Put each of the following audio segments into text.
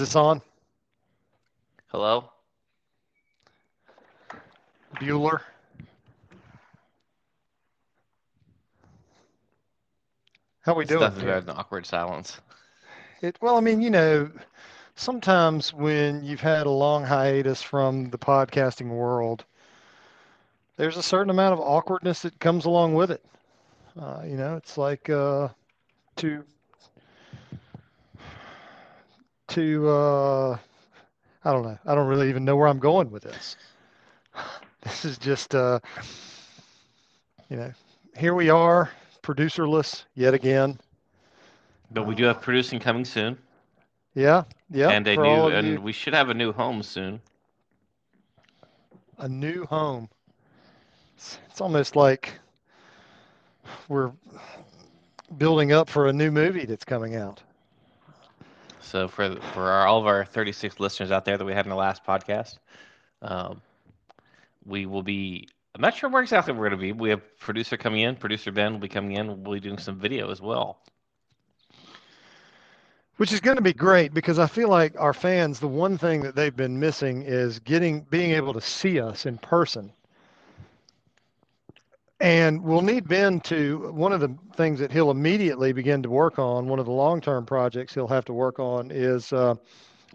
this on? Hello? Bueller? How we It's doing? nothing than awkward silence. It, well, I mean, you know, sometimes when you've had a long hiatus from the podcasting world, there's a certain amount of awkwardness that comes along with it. Uh, you know, it's like uh, to to uh, I don't know. I don't really even know where I'm going with this. This is just uh, you know, here we are, producerless yet again. But we do have producing coming soon, Yeah, yeah. and a new, and you. we should have a new home soon. a new home. It's, it's almost like we're building up for a new movie that's coming out. So for for our, all of our 36 listeners out there that we had in the last podcast, um, we will be. I'm not sure where exactly we're going to be. We have producer coming in. Producer Ben will be coming in. We'll be doing some video as well. Which is going to be great because I feel like our fans, the one thing that they've been missing is getting being able to see us in person. And we'll need Ben to one of the things that he'll immediately begin to work on, one of the long-term projects he'll have to work on is uh,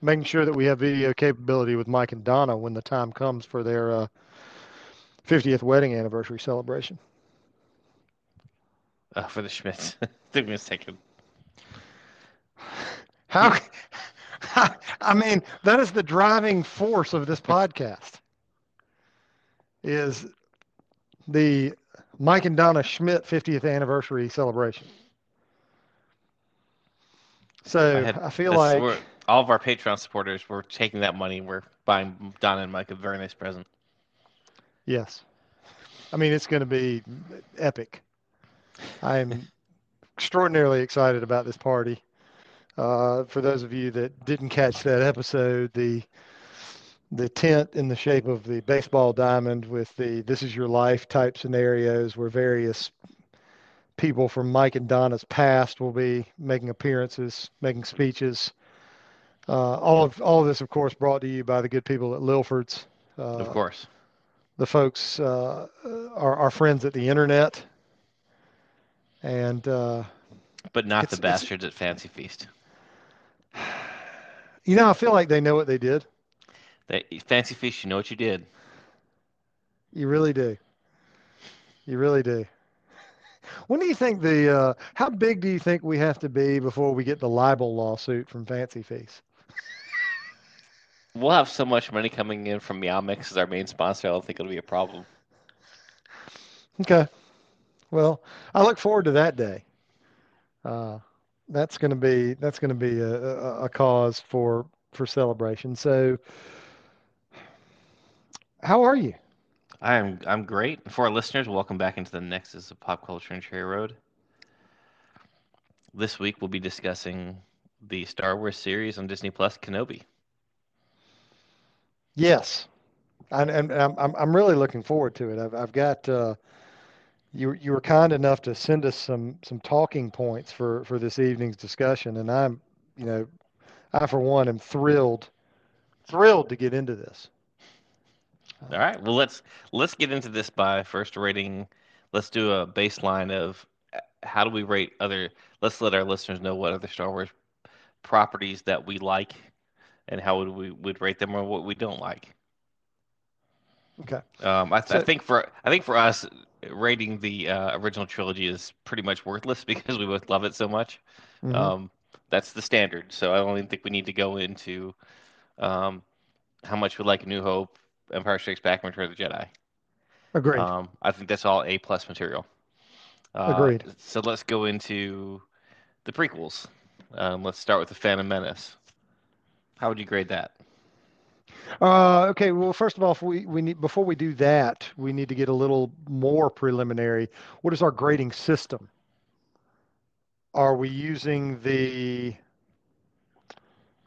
making sure that we have video capability with Mike and Donna when the time comes for their uh, 50th wedding anniversary celebration. Uh, for the Schmidts. Took me a second. How? I mean, that is the driving force of this podcast. Is the Mike and Donna Schmidt 50th anniversary celebration. So had- I, feel like all of our Patreon supporters, we're taking that money. We're buying Donna and Mike a very nice present. yes. I mean, it's going to be epic. I'm extraordinarily excited about this party. Uh, for those of you that didn't catch that episode, the the tent in the shape of the baseball diamond with the "This is your life" type scenarios, where various people from Mike and Donna's past will be making appearances, making speeches. Uh, all of all of this, of course, brought to you by the good people at Lilford's. Uh, of course. the folks uh, are our friends at the internet, and uh, But not the bastards at Fancy Feast. you know, I feel like they know what they did. They, Fancy fish, you know what you did. You really do. You really do. When do you think the uh, how big do you think we have to be before we get the libel lawsuit from Fancy Feast? We'll have so much money coming in from Meow Mix as our main sponsor. I don't think it'll be a problem. Okay. Well, I look forward to that day. Uh, that's going to be that's going to be a, a, a cause for for celebration. So, how are you? I am I'm great. For our listeners, welcome back into the Nexus of Pop Culture and Cherry Road. This week we'll be discussing the Star Wars series on Disney Plus, Kenobi. Yes, and, and I'm I'm I'm really looking forward to it. I've I've got uh, you you were kind enough to send us some some talking points for for this evening's discussion, and I'm you know I for one am thrilled thrilled to get into this. All right. Well, let's let's get into this by first rating. Let's do a baseline of uh, how do we rate other. Let's let our listeners know what other Star Wars properties that we like, and how would we would rate them or what we don't like. Okay. Um, I, th- I think for I think for us, rating the uh, original trilogy is pretty much worthless because we both love it so much. Mhm. Um, that's the standard. So I don't even think we need to go into um, how much we like New Hope, Empire Strikes Back, and Return of the Jedi. Agreed. Um, I think that's all A plus material. Uh, Agreed. So let's go into the prequels. Um, let's start with the Phantom Menace. How would you grade that? Uh, okay. Well, first of all, if we, we need before we do that, we need to get a little more preliminary. What is our grading system? Are we using the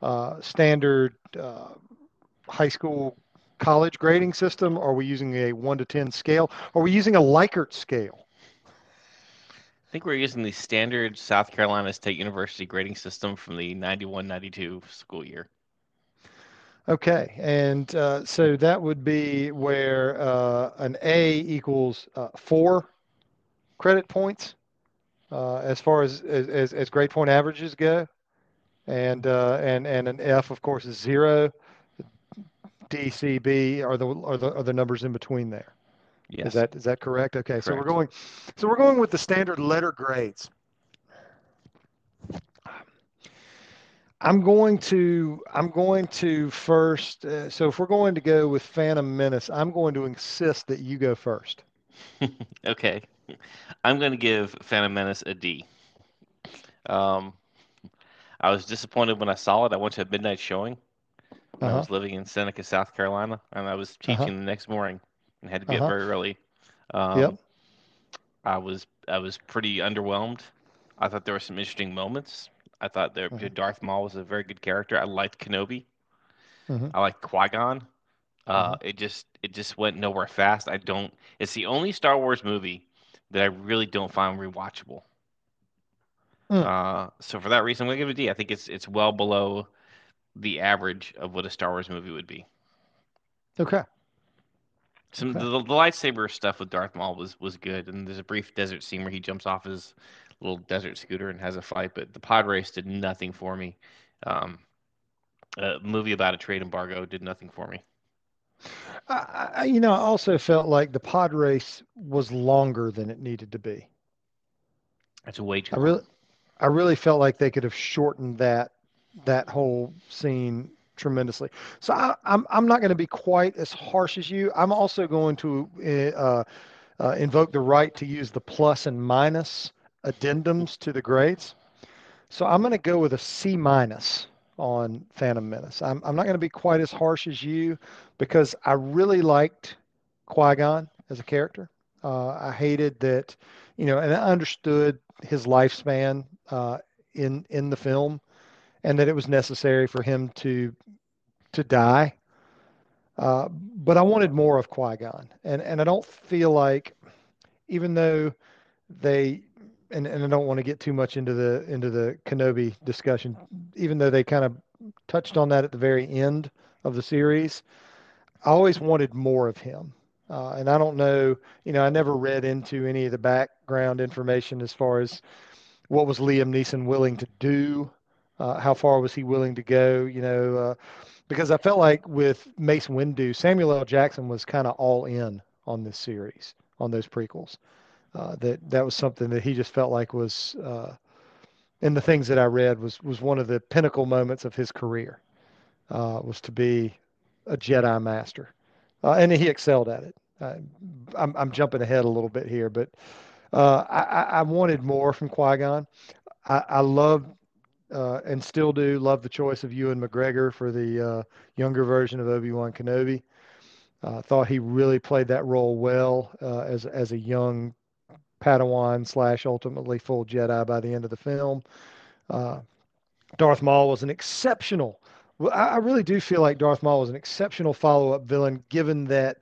uh, standard uh, high school college grading system? Are we using a one to ten scale? Are we using a Likert scale? I think we're using the standard South Carolina State University grading system from the 91 92 school year. Okay, and uh, so that would be where uh, an A equals uh, four credit points uh, as far as, as as grade point averages go, and uh, and and an F, of course, is zero. D, C, B are the are the are the numbers in between there. Yes. Is that is that correct? Okay, so we're going, so we're going with the standard letter grades. I'm going to I'm going to first. Uh, so if we're going to go with Phantom Menace, I'm going to insist that you go first. Okay. I'm going to give Phantom Menace a D. Um, I was disappointed when I saw it. I went to a midnight showing. When I Uh-huh. was living in Seneca, South Carolina, and I was teaching Uh-huh. the next morning and had to be Uh-huh. up very early. Um, Yep. I was I was pretty underwhelmed. I thought there were some interesting moments. I thought there, Mhm. Darth Maul was a very good character. I liked Kenobi. Mhm. I liked Qui Gon. Uh, Mm-hmm. It just it just went nowhere fast. I don't. It's the only Star Wars movie that I really don't find rewatchable. Mm. Uh, so for that reason, I'm gonna give it a D. I think it's it's well below the average of what a Star Wars movie would be. Okay. Some Okay. the, the lightsaber stuff with Darth Maul was was good, and there's a brief desert scene where he jumps off his little desert scooter and has a fight. But the pod race did nothing for me. Um, a movie about a trade embargo did nothing for me. I, I, you know, I also felt like the pod race was longer than it needed to be. It's way too I really, I really felt like they could have shortened that that whole scene tremendously. So I, I'm I'm not going to be quite as harsh as you. I'm also going to uh, uh, invoke the right to use the plus and minus addendums to the grades. So I'm going to go with a C minus on Phantom Menace. I'm I'm not going to be quite as harsh as you because I really liked Qui Gon as a character. Uh, I hated that, you know, and I understood his lifespan uh, in in the film, and that it was necessary for him to to die. Uh, but I wanted more of Qui Gon, and and I don't feel like, even though they, and, and I don't want to get too much into the into the Kenobi discussion, even though they kind of touched on that at the very end of the series, I always wanted more of him. Uh, and I don't know, you know, I never read into any of the background information as far as what was Liam Neeson willing to do, uh, how far was he willing to go, you know, uh, because I felt like with Mace Windu, Samuel L. Jackson was kind of all in on this series, on those prequels. Uh, that that was something that he just felt like was, uh, in the things that I read, was was one of the pinnacle moments of his career, uh, was to be a Jedi master, and he excelled at it. I'm I'm jumping ahead a little bit here, but I, I I wanted more from Qui Gon. I, I love uh, and still do love the choice of Ewan McGregor for the uh, younger version of Obi Wan Kenobi. I thought he really played that role well uh, as as a young Padawan slash ultimately full Jedi by the end of the film. Uh, Darth Maul was an exceptional. Well, I, I really do feel like Darth Maul was an exceptional follow up villain, given that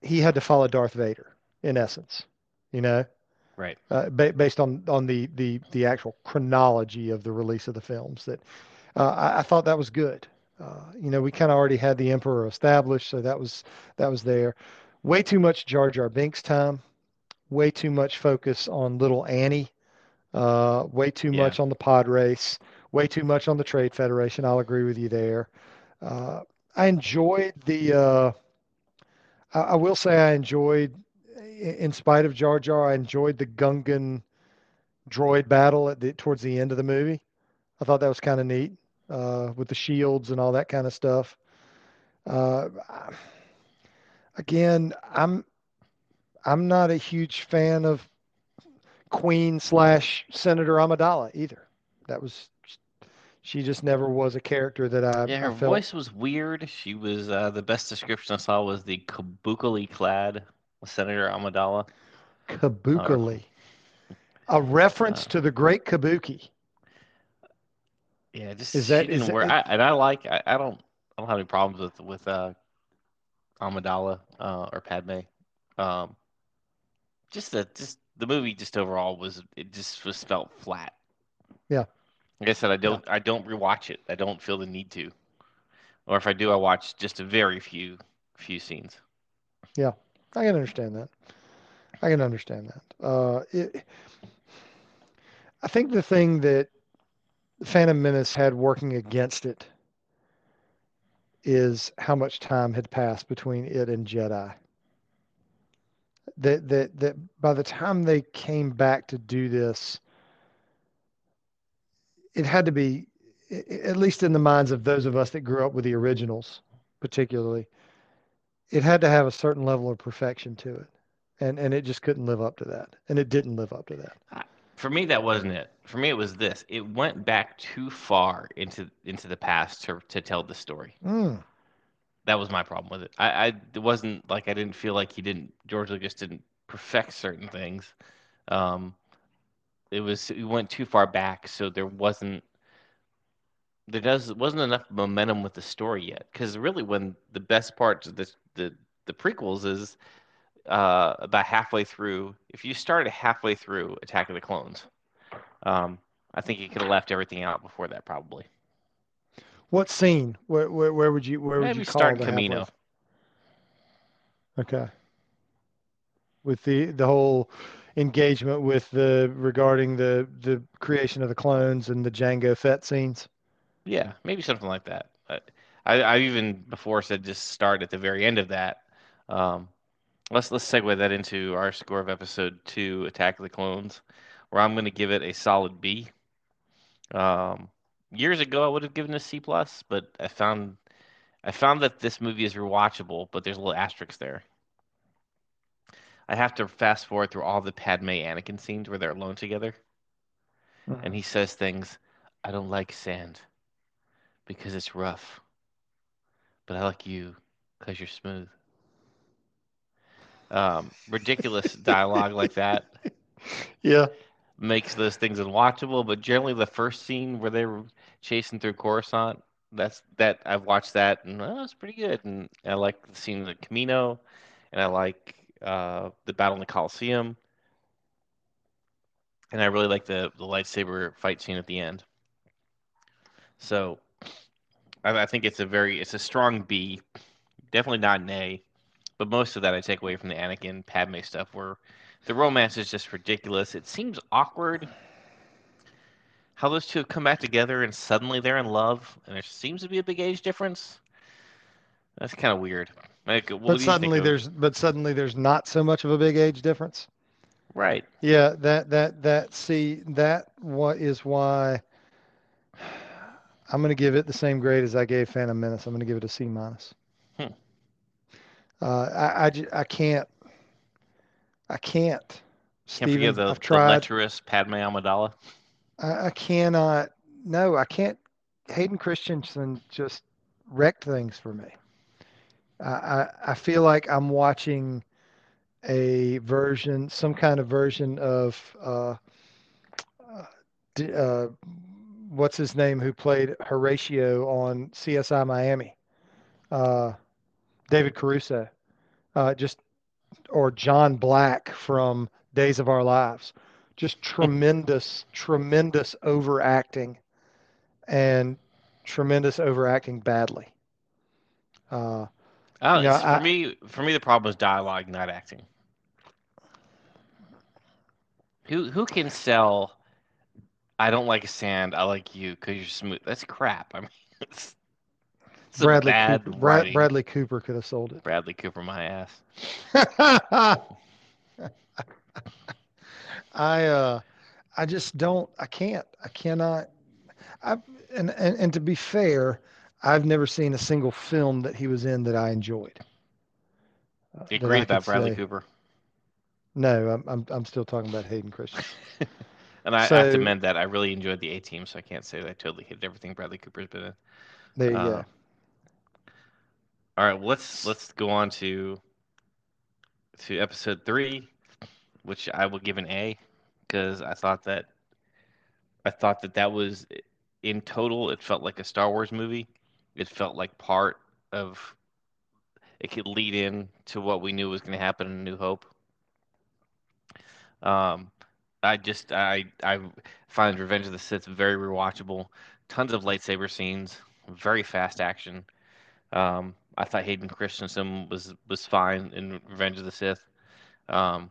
he had to follow Darth Vader in essence. You know, Right. uh, ba- based on on the the the actual chronology of the release of the films. That uh, I, I thought that was good. Uh, you know, we kind of already had the Emperor established, so that was that was there. Way too much Jar Jar Binks time. Way too much focus on little Annie. Uh, way too Yeah. much on the pod race. Way too much on the Trade Federation. I'll agree with you there. Uh, I enjoyed the. Uh, I, I will say I enjoyed, in spite of Jar Jar, I enjoyed the Gungan droid battle at the towards the end of the movie. I thought that was kind of neat uh, with the shields and all that kind of stuff. Uh, again, I'm I'm not a huge fan of Queen slash Senator Amidala either. That was she just never was a character that I, Yeah, I her felt. voice was weird. She was uh, the best description I saw was the kabukily clad Senator Amidala. Kabuki. A reference Uh, to the great Kabuki. Yeah, just Is that- is work. that- I, and I like I, I don't I don't have any problems with with uh, Amidala uh, or Padme. Um, just the just the movie just overall was it just was felt flat. Yeah. Like I said, I don't I don't rewatch it. I don't feel the need to. or if I do, I watch just a very few few scenes. Yeah, I can understand that. I can understand that. Uh, it, I think the thing that Phantom Menace had working against it is how much time had passed between it and Jedi. That that that by the time they came back to do this, it had to be, at least in the minds of those of us that grew up with the originals, particularly, it had to have a certain level of perfection to it, and and it just couldn't live up to that, and it didn't live up to that. For me, that wasn't it. For me, it was this. It went back too far into into the past to to tell the story. Mm. That was my problem with it. I, I it wasn't like I didn't feel like he didn't George Lucas didn't perfect certain things. Um, it was it went too far back, so there wasn't there does wasn't enough momentum with the story yet. Because really, when the best parts of this the the prequels is uh, about halfway through. If you started halfway through Attack of the Clones, um, I think you could have left everything out before that, probably. What scene? Where where, where would you where Maybe would you start Kamino. Okay. With the the whole engagement with the regarding the the creation of the clones and the Jango Fett scenes. Yeah, maybe something like that. I, I, I even before said just start at the very end of that. Um, let's let's segue that into our score of episode two, Attack of the Clones, where I'm going to give it a solid B. Um, years ago, I would have given a C plus, but I found I found that this movie is rewatchable, but there's a little asterisk there. I have to fast forward through all the Padme Anakin scenes where they're alone together, and he says things. I don't like sand because it's rough, but I like you because you're smooth. Um, ridiculous dialogue like that Yeah. makes those things unwatchable. But generally, the first scene where they were chasing through Coruscant, that's that I've watched that and oh, it's pretty good. And I like the scene of the Kamino, and I like uh, the battle in the Coliseum, and I really like the the lightsaber fight scene at the end. So, I, I think it's a very it's a strong B, definitely not an A, but most of that I take away from the Anakin Padme stuff where the romance is just ridiculous. It seems awkward how those two have come back together and suddenly they're in love, and there seems to be a big age difference. That's kind of weird. Like, But suddenly of- there's but suddenly there's not so much of a big age difference. right. Yeah, that that that see that what is why I'm going to give it the same grade as I gave Phantom Menace. I'm going to give it a C minus. Hmm. Uh, I, I, I can't I can't. Can't Steven, forget the, I've the tried. lecherous Padme Amidala. I, I cannot. No, I can't. Hayden Christensen just wrecked things for me. I, I, I feel like I'm watching a version, some kind of version of uh, uh, uh, what's his name who played Horatio on CSI Miami, uh, David Caruso, uh, just or John Black from Days of Our Lives. Just tremendous, tremendous overacting, and tremendous overacting badly. Uh, Oh, You know, for I- me, for me, the problem is dialogue, not acting. Who who can sell? I don't like sand. I like you because you're smooth. That's crap. I mean, it's, it's Bradley bad Cooper, Brad. Bradley Cooper could have sold it. Bradley Cooper, my ass. I uh I just don't I can't I cannot I and, and and to be fair, I've never seen a single film that he was in that I enjoyed. Uh, You agree with that, Bradley say- Cooper? No, I'm I'm I'm still talking about Hayden Christensen. And I, I have to So- amend that. I really enjoyed the A Team, so I can't say that I totally hated everything Bradley Cooper's been in. There you Uh, go. All right, well, let's let's go on to to episode three, which I will give an A because I thought that I thought that that was in total it felt like a Star Wars movie. It felt like part of it could lead in to what we knew was going to happen in New Hope. Um, I just I I find Revenge of the Sith very rewatchable. Tons of lightsaber scenes, very fast action. Um, I thought Hayden Christensen was was fine in Revenge of the Sith. Um,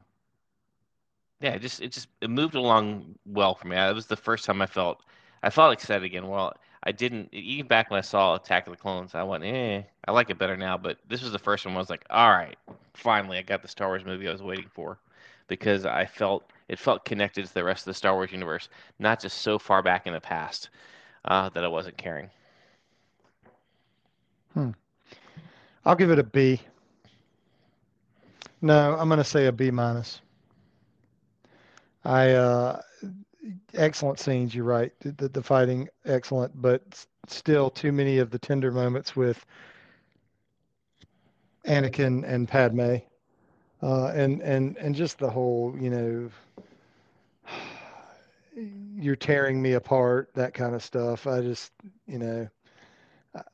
yeah, it just it just it moved along well for me. It was the first time I felt I felt excited again. Well, I didn't even back when I saw Attack of the Clones. I went, eh, I like it better now. But this was the first one. I was like, all right, finally, I got the Star Wars movie I was waiting for, because I felt it felt connected to the rest of the Star Wars universe, not just so far back in the past uh, that I wasn't caring. Hmm. I'll give it a B. No, I'm going to say a B minus. I uh, excellent scenes. You're right. The, the fighting excellent, but still too many of the tender moments with Anakin and Padme, uh, and and and just the whole you know you're tearing me apart that kind of stuff. I just you know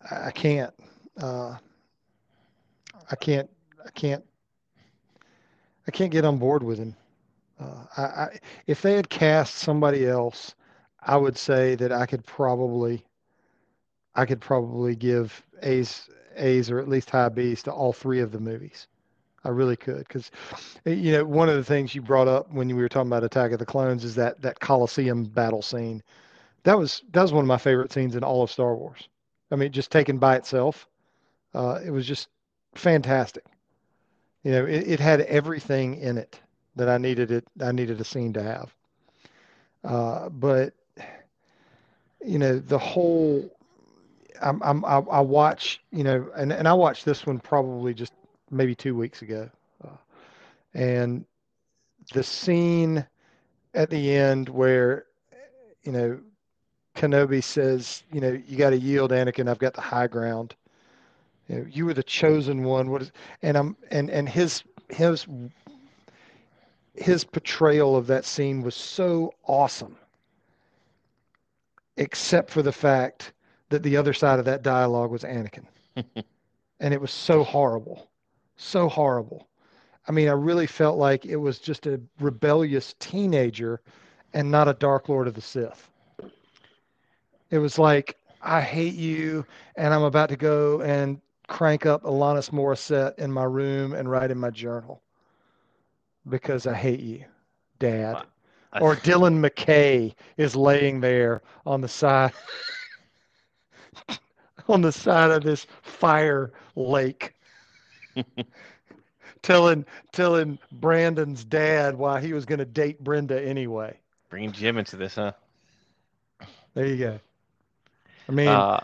I, I can't uh, I can't I can't I can't get on board with him. Uh, I, I, if they had cast somebody else, I would say that I could probably, I could probably give A's, A's or at least high B's to all three of the movies. I really could, because you know one of the things you brought up when we were talking about Attack of the Clones is that that Coliseum battle scene. That was that was one of my favorite scenes in all of Star Wars. I mean, just taken by itself, uh, it was just fantastic. You know, it, it had everything in it that I needed it. I needed a scene to have. Uh, but you know, the whole. I'm, I'm I, I watch you know, and and I watch this one probably just maybe two weeks ago, uh, and the scene at the end where you know Kenobi says, you know, you got to yield, Anakin. I've got the high ground. You, know, you were the chosen one. What is? And I'm and and his his his portrayal of that scene was so awesome, except for the fact that the other side of that dialogue was Anakin. and it was so horrible. So horrible. I mean, I really felt like it was just a rebellious teenager and not a Dark Lord of the Sith. It was like, I hate you, and I'm about to go and crank up Alanis Morissette in my room and write in my journal because I hate you, Dad. Or Dylan McKay is laying there on the side on the side of this fire lake. telling telling Brandon's dad why he was going to date Brenda anyway. Bringing Jim into this, huh? There you go. I mean, uh,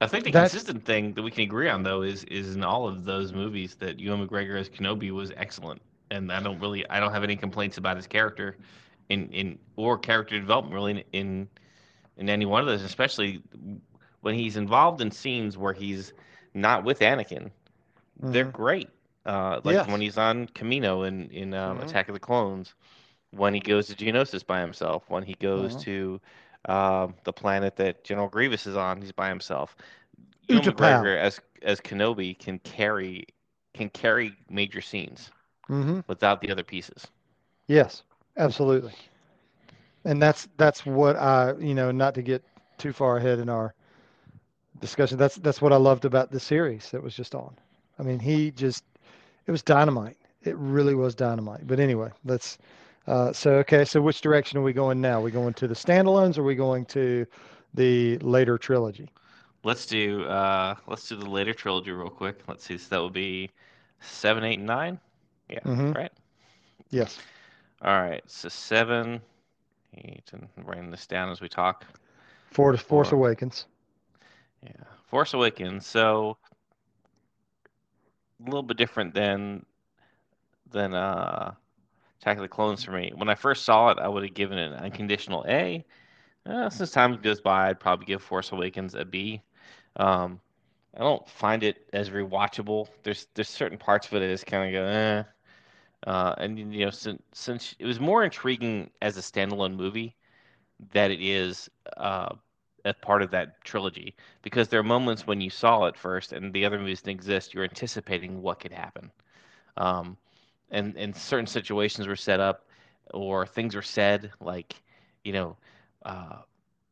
I think the consistent thing that we can agree on, though, is is in all of those movies that Ewan McGregor as Kenobi was excellent, and I don't really, I don't have any complaints about his character, in in or character development really in in, in any one of those, especially when he's involved in scenes where he's not with Anakin. Mm-hmm. They're great. Uh, like yes. when he's on Kamino in in um, mm-hmm. Attack of the Clones, when he goes to Geonosis by himself, when he goes mm-hmm. to uh, the planet that General Grievous is on. He's by himself. Ewan McGregor as as Kenobi can carry can carry major scenes mm-hmm. without the other pieces. Yes, absolutely. And that's that's what I you know not to get too far ahead in our discussion. That's that's what I loved about the series that was just on. I mean, he just it was dynamite. It really was dynamite. But anyway, let's uh, so okay, so which direction are we going now? Are we going to the standalones, or are we going to the later trilogy? Let's do uh, let's do the later trilogy real quick. Let's see. So that will be seven, eight, and nine. Yeah, mm-hmm. right. Yes. All right. So seven, eight, and writing this down as we talk. Four, Force Awakens. Yeah, Force Awakens. So a little bit different than than uh Attack of the Clones for me. When I first saw it, I would have given it an unconditional A. Uh, since time goes by, I'd probably give Force Awakens a B. Um, I don't find it as rewatchable. There's there's certain parts of it that is kind of go eh. Uh, and you know, since since it was more intriguing as a standalone movie that it is uh, a part of that trilogy, because there are moments when you saw it first and the other movies didn't exist, you're anticipating what could happen. Um, and and certain situations were set up or things were said like you know uh,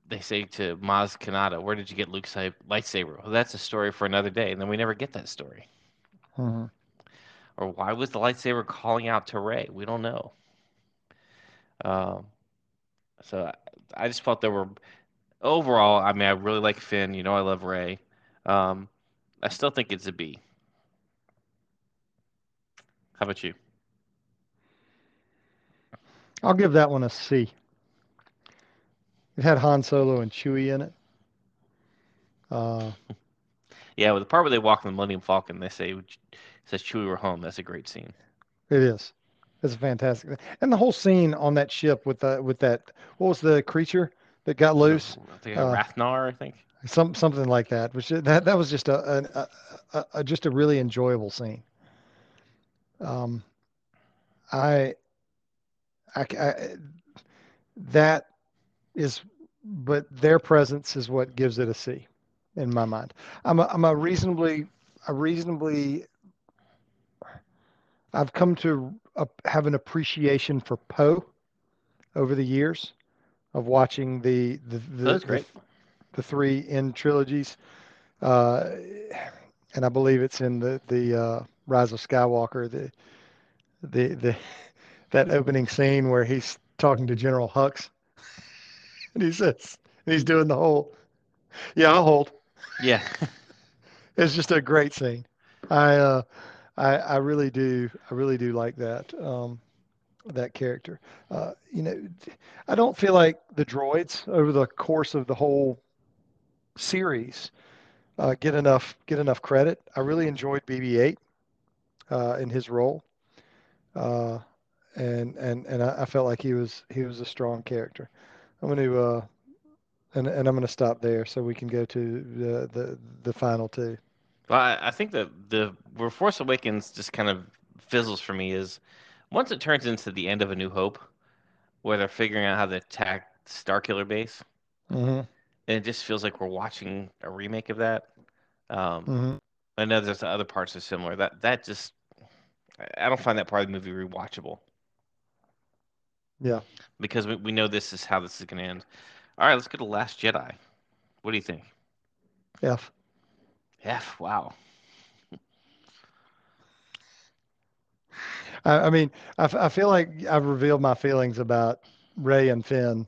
they say to Maz Kanata, "Where did you get Luke's lightsaber?" Well, that's a story for another day, and then we never get that story. Mm-hmm. Or why was the lightsaber calling out to Rey? We don't know. Um, so I, I just felt there were overall. I mean, I really like Finn. You know, I love Rey. Um, I still think it's a B. How about you? I'll give that one a C. It had Han Solo and Chewie in it. Uh, yeah, well, the part where they walk in the Millennium Falcon, they say says Chewie we're home. That's a great scene. It is. It's a fantastic, and the whole scene on that ship with the with that what was the creature that got loose? I think uh, Rathnar, I think. Some something like that. Which that that was just a, a, a, a just a really enjoyable scene. Um, I, I, I that is, but their presence is what gives it a C, in my mind. I'm a, I'm a reasonably a reasonably I've come to have an appreciation for Poe over the years of watching the the the, the, the, three in trilogies, uh, and I believe it's in the the uh, Rise of Skywalker the the the that opening scene where he's talking to General Hux, and he says and he's doing the whole yeah I'll hold. Yeah. It's just a great scene. I uh I, I really do. I really do like that. Um, that character. Uh, you know, I don't feel like the droids over the course of the whole series uh, get enough get enough credit. I really enjoyed BB-8 uh, in his role, uh, and and and I, I, felt like he was he was a strong character. I'm going to uh, and and I'm going to stop there so we can go to the the, the final two. Well, I, I think that the where Force Awakens just kind of fizzles for me is once it turns into the end of A New Hope, where they're figuring out how to attack Starkiller Base, mm-hmm. and it just feels like we're watching a remake of that. Um, mm-hmm. I know there's other parts that are similar. That that just I don't find that part of the movie rewatchable. Yeah, because we, we know this is how this is going to end. All right, let's go to Last Jedi. What do you think? F. F. Wow. I, I mean, I, I feel like I've revealed my feelings about Rey and Finn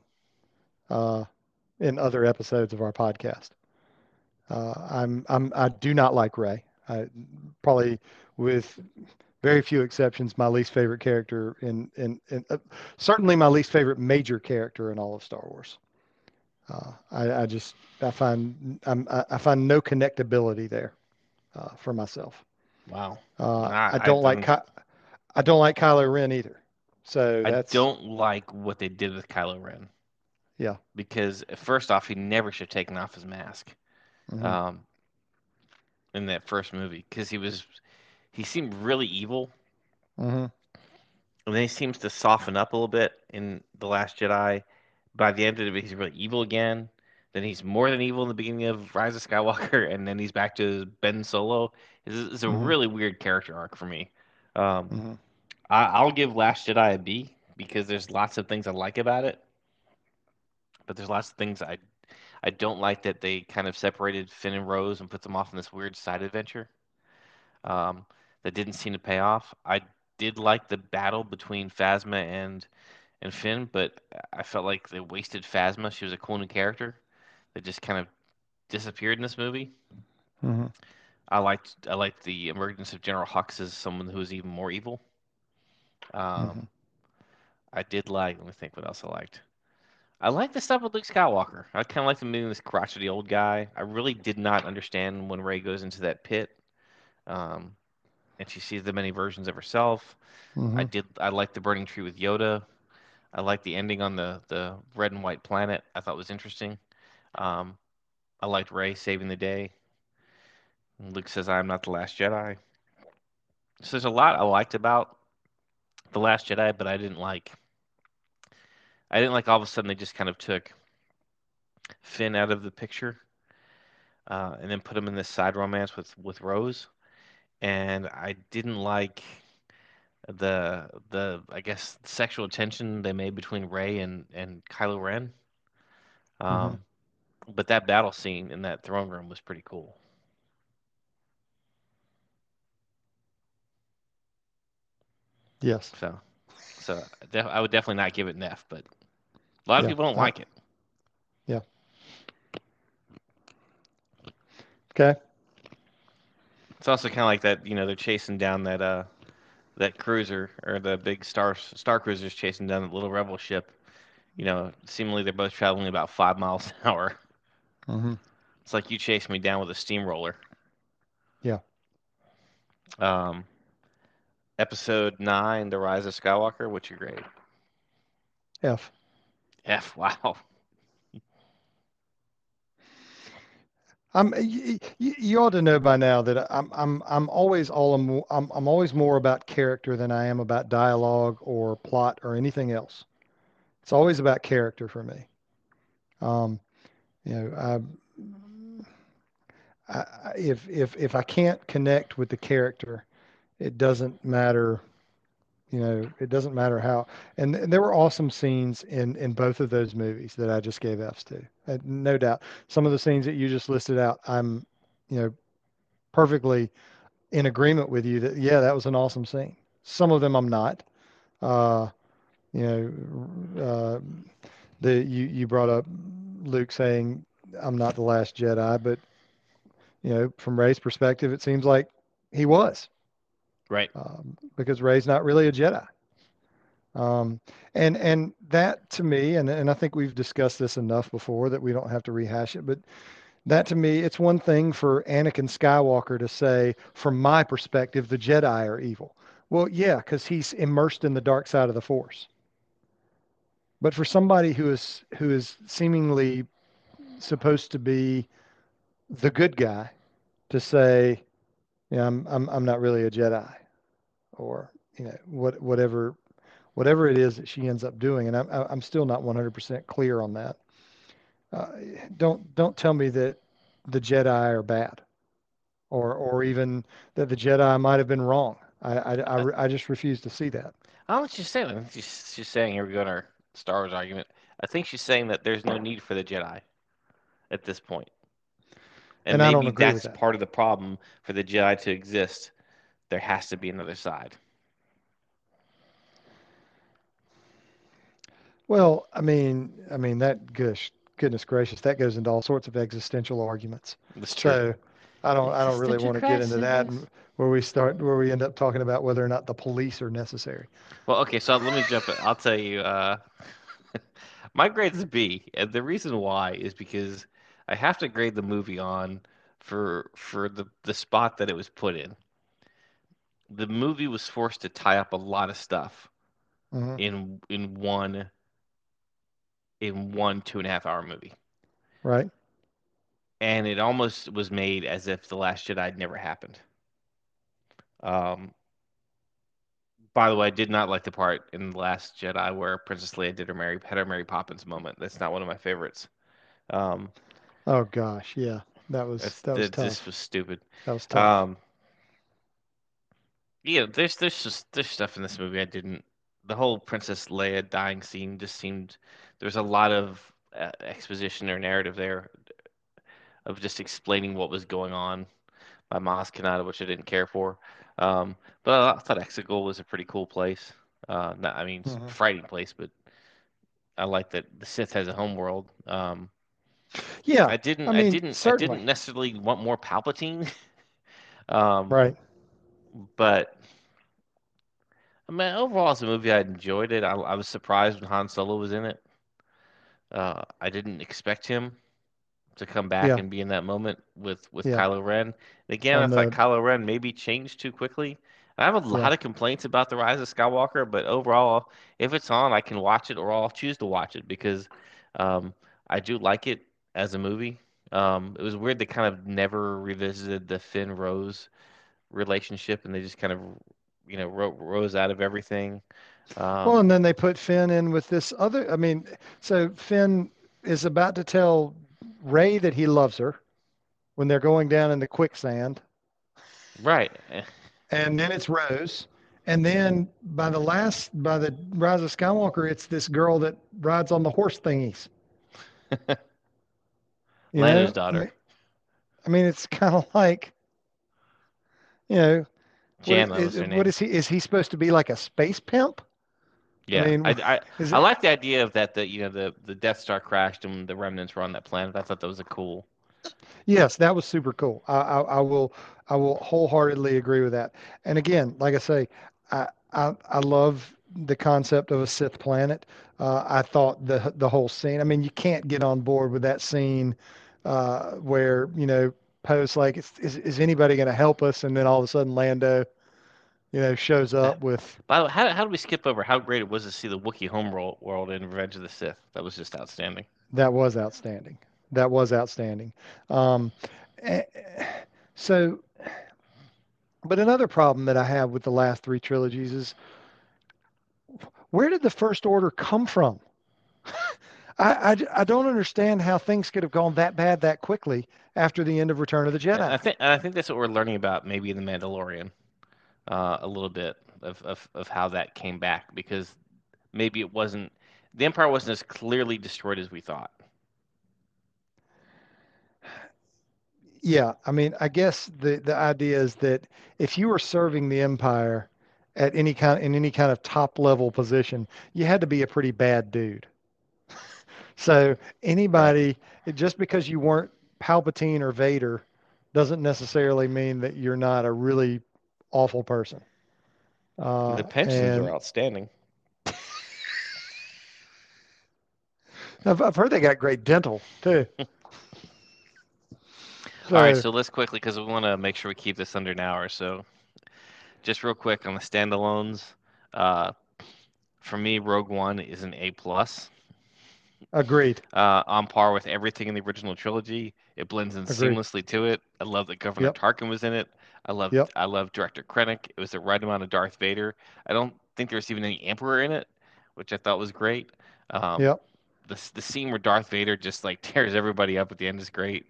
uh, in other episodes of our podcast. Uh, I'm, I'm, I do not like Rey. I probably, with very few exceptions, my least favorite character in, in, in uh, certainly my least favorite major character in all of Star Wars. Uh, I, I, just I find I'm, I find no connectability there uh, for myself. Wow. Uh, I, I, don't I, like Ky- I don't like Kylo Ren either. So I don't like what they did with Kylo Ren. Yeah. Because first off, he never should have taken off his mask. Mm-hmm. Um, in that first movie, because he was he seemed really evil. Mm-hmm. And then he seems to soften up a little bit in the Last Jedi by the end of it, he's really evil again. Then he's more than evil in the beginning of Rise of Skywalker, and then he's back to Ben Solo. It's, it's a mm-hmm. really weird character arc for me. Um, mm-hmm. I, will give Last Jedi a B because there's lots of things I like about it, but there's lots of things I I don't like that they kind of separated Finn and Rose and put them off in this weird side adventure. Um, that didn't seem to pay off. I did like the battle between Phasma and and Finn, but I felt like they wasted Phasma. She was a cool new character that just kind of disappeared in this movie. Mm-hmm. I liked I liked the emergence of General Hux as someone who was even more evil. Um, mm-hmm. I did like. Let me think. What else I liked. I liked the stuff with Luke Skywalker. I kind of liked him being this crotchety old guy. I really did not understand when Rey goes into that pit, um, and she sees the many versions of herself. Mm-hmm. I did. I liked the burning tree with Yoda. I like the ending on the the red and white planet. I thought was interesting. Um, I liked Rey saving the day. Luke says, "I'm not the last Jedi." So there's a lot I liked about the Last Jedi, but I didn't like. I didn't like all of a sudden they just kind of took Finn out of the picture, uh, and then put him in this side romance with with Rose, and I didn't like the the I guess sexual tension they made between Rey and and Kylo Ren. Um, mm-hmm. but that battle scene in that throne room was pretty cool. Yes. So, so def- I would definitely not give it an F, but a lot of Yeah, people don't like it. Yeah. Okay. It's also kind of like that, you know, they're chasing down that uh that cruiser or the big star star cruiser's chasing down the little rebel ship. You know, seemingly they're both traveling about five miles an hour. hmm It's like you chased me down with a steamroller. Yeah. Um, episode nine, The Rise of Skywalker. What's your grade? F. F. Wow. I'm. You, you ought to know by now that I'm. I'm. I'm always all. I'm, I'm. I'm always more about character than I am about dialogue or plot or anything else. It's always about character for me. Um, you know, I, I, if if if I can't connect with the character, it doesn't matter. You know, it doesn't matter how. And, and there were awesome scenes in in both of those movies that I just gave Fs to. Uh, no doubt. Some of the scenes that you just listed out, I'm, you know, perfectly in agreement with you that yeah, that was an awesome scene. Some of them I'm not. Uh, you know, uh, the you you brought up Luke saying I'm not the last Jedi, but you know, from Rey's perspective, it seems like he was Right. um, because Rey's not really a Jedi. Um, and and that to me, and and I think we've discussed this enough before that we don't have to rehash it, but that to me, it's one thing for Anakin Skywalker to say, from my perspective, the Jedi are evil. Well, yeah, because he's immersed in the dark side of the Force. But for somebody who is who is seemingly supposed to be the good guy to say, yeah, I'm I'm I'm not really a Jedi, or you know what whatever whatever it is that she ends up doing, and I'm I'm still not 100% clear on that. Uh, don't don't tell me that the Jedi are bad, or or even that the Jedi might have been wrong. I I, I, I just refuse to see that. I don't know what she's saying. She's, she's saying, here we go in our Star Wars argument. I think she's saying that there's no need for the Jedi at this point. And, And I don't maybe agree with that's that. part of the problem for the Jedi to exist. There has to be another side. Well, I mean, I mean that gosh, goodness gracious, that goes into all sorts of existential arguments. That's true. So I don't I don't really want to get into that where we start where we end up talking about whether or not the police are necessary. Well, okay, so let me jump in. I'll tell you, uh, my grade is B, and the reason why is because I have to grade the movie on for for the the spot that it was put in. The movie was forced to tie up a lot of stuff Mhm. in in one in one two and a half hour movie, Right? and it almost was made as if the Last Jedi had never happened. Um. By the way, I did not like the part in the Last Jedi where Princess Leia did her Mary had her Mary Poppins moment. That's not one of my favorites. Um, Oh gosh, yeah. That was that was that- this was stupid. That was tough. Um, yeah, there's there's just there's stuff in this movie I didn't. The whole Princess Leia dying scene just seemed there's a lot of uh, exposition or narrative there of just explaining what was going on by Maz Kanata, which I didn't care for. Um, but I thought Exegol was a pretty cool place. Uh, not, I mean, it's a Mhm. frightening place, but I like that the Sith has a home world. Um, yeah, I didn't. I I, didn't. I didn't necessarily want more Palpatine. um, right. But I mean, overall, as a movie, I enjoyed it. I, I was surprised when Han Solo was in it. Uh, I didn't expect him to come back Yeah. and be in that moment with with Yeah. Kylo Ren. And again, On I thought the- Kylo Ren maybe changed too quickly. I have a lot Yeah. of complaints about the Rise of Skywalker, but overall, if it's on, I can watch it, or I'll choose to watch it because um, I do like it as a movie. Um, it was weird they kind of never revisited the Finn Rose relationship, and they just kind of, you know, ro- rose out of everything. Um, well, and then they put Finn in with this other. I mean, so Finn is about to tell Rey that he loves her when they're going down in the quicksand, right. And then it's Rose, and then by the last, by the Rise of Skywalker, it's this girl that rides on the horse thingies. Lando's know? Daughter. I mean, it's kind of like, you know, what Janla is, her what is he? Is he supposed to be like a space pimp? Yeah, mean, I, I, Is I like the idea of that. The you know the the Death Star crashed and the remnants were on that planet. I thought that was a cool. yes, that was super cool. I, I, I will, I will wholeheartedly agree with that. And again, like I say, I, I, I love the concept of a Sith planet. Uh, I thought the the whole scene. I mean, you can't get on board with that scene uh, where you know Poe's like, is, is, is anybody going to help us? And then all of a sudden, Lando, you know, shows up with by the way, how how did we skip over how great it was to see the Wookiee homeworld world in Revenge of the Sith? That was just outstanding. that was outstanding. That was outstanding. Um, eh, so, but another problem that I have with the last three trilogies is where did the First Order come from? I, I, I don't understand how things could have gone that bad that quickly after the end of Return of the And I Jedi. think I think that's what we're learning about maybe in the Mandalorian, uh, a little bit of, of of how that came back because maybe it wasn't the Empire wasn't as clearly destroyed as we thought. Yeah, I mean, I guess the the idea is that if you were serving the Empire at any kind in any kind of top level position, you had to be a pretty bad dude. So anybody, just because you weren't Palpatine or Vader, doesn't necessarily mean that you're not a really awful person. The Uh, pensions are outstanding. I've, I've heard they got great dental too. All right, So so let's quickly because we want to make sure we keep this under an hour. So just real quick on the standalones, uh, for me, Rogue One is an A plus. Agreed, uh, on par with everything in the original trilogy. It blends in agreed. seamlessly to it. I love that Governor Yep, Tarkin was in it. I love yep, I love Director Krennic. It was the right amount of Darth Vader. I don't think there was even any Emperor in it, which I thought was great. Um, yep. the the scene where Darth Vader just like tears everybody up at the end is great.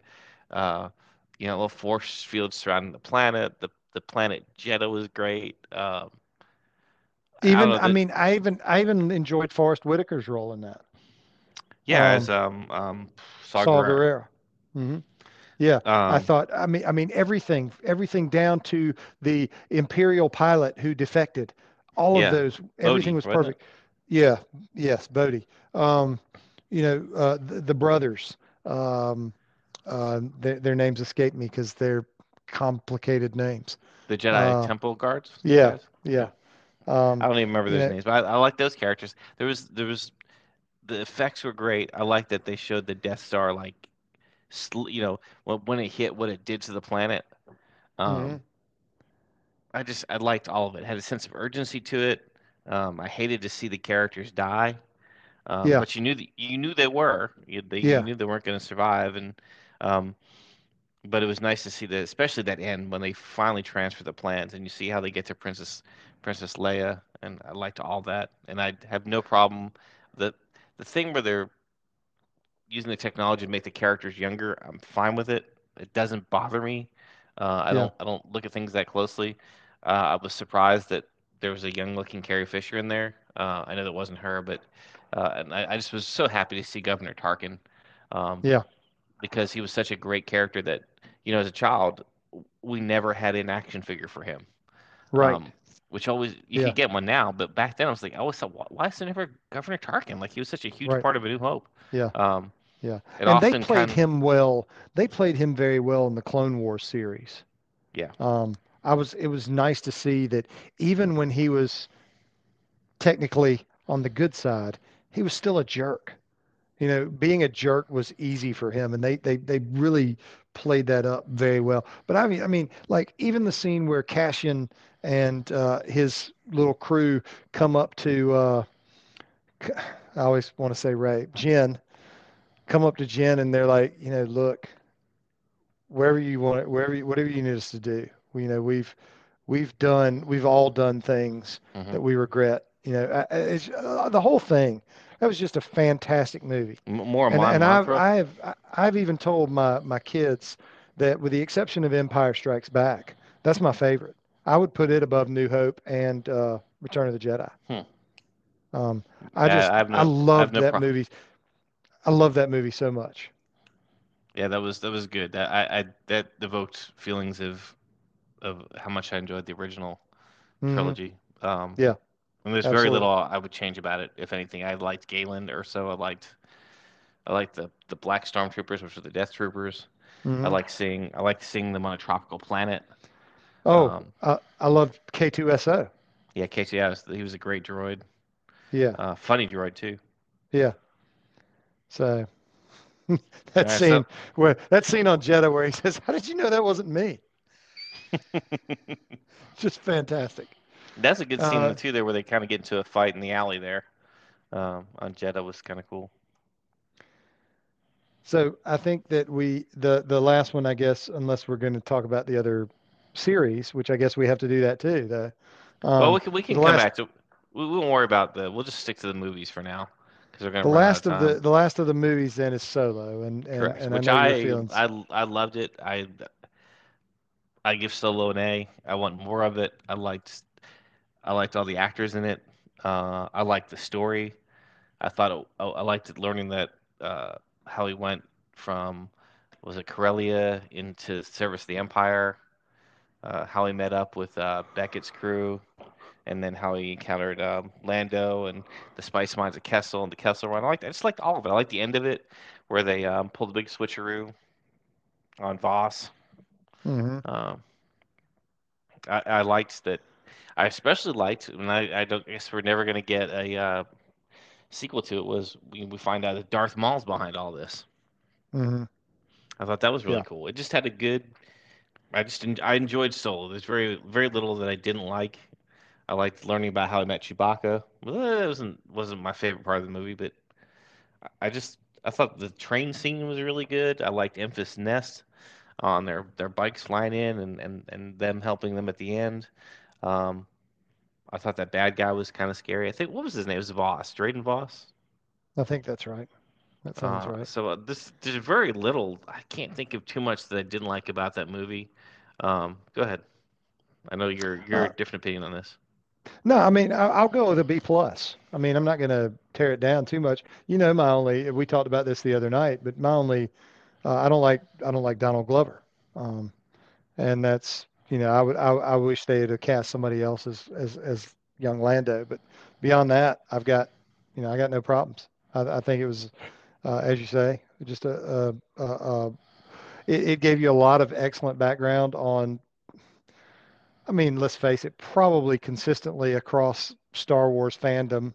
Uh, you know, a little force field surrounding the planet. The the planet Jedha was great. Um, I Even, know I mean, I even I even enjoyed Forest Whitaker's role in that. Yeah, as Um, um um Saw Saul Gerrera. Guerrero. hmm Yeah, I Um, thought, I mean, I mean, everything, everything down to the Imperial pilot who defected, all of those, everything Bodhi, was perfect. Yeah, yes, Bodhi. Um, you know, uh, the, the brothers, um, uh, their, their names escape me because they're complicated names. The Jedi Uh, Temple guards, yeah, guys. yeah. I Um, don't even remember those know, names, but I, I like those characters. There was there was the effects were great. I like that they showed the Death Star like sl you know when when it hit what it did to the planet. Um, I just I liked all of it. It had a sense of urgency to it. Um, I hated to see the characters die, um, yeah, but you knew that you knew they were you, they you knew they weren't going to survive, and um, but it was nice to see that, especially that end when they finally transfer the plans and you see how they get to Princess Princess Leia, and I liked all that, and I have no problem. The the thing where they're using the technology to make the characters younger, I'm fine with it. It doesn't bother me. Uh, I yeah. don't I don't look at things that closely. Uh, I was surprised that there was a young looking Carrie Fisher in there. Uh, I know that wasn't her, but uh, and I, I just was so happy to see Governor Tarkin. Um, Yeah, because he was such a great character that, you know, as a child, we never had an action figure for him. right. Um, which always you Yeah, could get one now, but back then I was like, I always thought, why, is there never Governor Tarkin? Like he was such a huge right. part of A New Hope. Yeah. Um, Yeah, it and they played kind, him well. They played him very well in the Clone Wars series. yeah, Um, I was it was nice to see that even when he was technically on the good side, he was still a jerk. You know, being a jerk was easy for him, and they they they really played that up very well. But I mean, I mean, like even the scene where Cassian and uh, his little crew come up to uh, I always want to say Rey, Jyn, come up to Jyn, and they're like, you know, look, wherever you want it, wherever you, whatever you need us to do. We, you know, we've we've done, we've all done things hmm that we regret. You know, it's, uh, the whole thing. That was just a fantastic movie. more of And and I've, I've, I've even told my my kids that with the exception of Empire Strikes Back, that's my favorite. I would put it above New Hope and uh, Return of the Jedi. Hmm. Um, I I, just I no, I loved no that problem. movie. I love that movie so much. Yeah, that was that was good. That I, I that evoked feelings of of how much I enjoyed the original Mhm. trilogy. Um, Yeah, and there's very little I would change about it. If anything, I liked Galen Erso. I liked I liked the the Black Stormtroopers, which are the Death Troopers. I Mhm. like seeing I like seeing them on a tropical planet. Oh, Um, I, I loved K2SO. yeah, Casey, yeah, was- he was a great droid. Yeah, Uh, funny droid too. yeah. So that Alright, so- scene where that scene on Jedha where he says, "How did you know that wasn't me?" Just fantastic. That's a good scene Uh, too, there where they kind of get into a fight in the alley there. Um, on Jedha was kind of cool. So I think that we the the last one, I guess, unless we're going to talk about the other series, which I guess we have to do that too. The well, um, we can we can come last- back to. We, we won't worry about the. We'll just stick to the movies for now because we're gonna the last of the the last of the movies then is Solo, and and, Correct. and Which I know I. I I loved it. I I give Solo an A. I want more of it. I liked I liked all the actors in it. Uh, I liked the story. I thought it, I, I liked it learning that uh, how he went from was it Corellia into service of the Empire. Uh, how he met up with uh, Beckett's crew, and then how he encountered um, Lando and the spice mines of Kessel and the Kessel Run. I liked I just liked all of it. I liked the end of it where they um, pulled the big switcheroo on Vos. hmm Um, I, I liked that. I especially liked, and I, I don't I guess we're never going to get a uh, sequel to it. Was we, we find out that Darth Maul's behind all this. hmm I thought that was really Yeah. cool. It just had a good. I just en- I enjoyed Solo. There's very very little that I didn't like. I liked learning about how I met Chewbacca. Well, it wasn't wasn't my favorite part of the movie, but I- I just I thought the train scene was really good. I liked Enfys Nest on their their bikes flying in and and and them helping them at the end. Um, I thought that bad guy was kind of scary. I think what was his name? It was Vos, Dryden Vos. I think that's right. That sounds Uh, right. So uh, this there's very little. I can't think of too much that I didn't like about that movie. Um, go ahead. I know you're you're Uh, a different opinion on this. No, I mean I- I'll go with a B plus. I mean I'm not going to tear it down too much. You know, my only we talked about this the other night, but my only uh, I don't like I don't like Donald Glover, um, and that's you know I would I, I wish they had cast somebody else as as as young Lando, but beyond that I've got you know I got no problems. I, I think it was uh, as you say just a, a, a, a it, it gave you a lot of excellent background on I mean, let's face it, probably consistently across Star Wars fandom,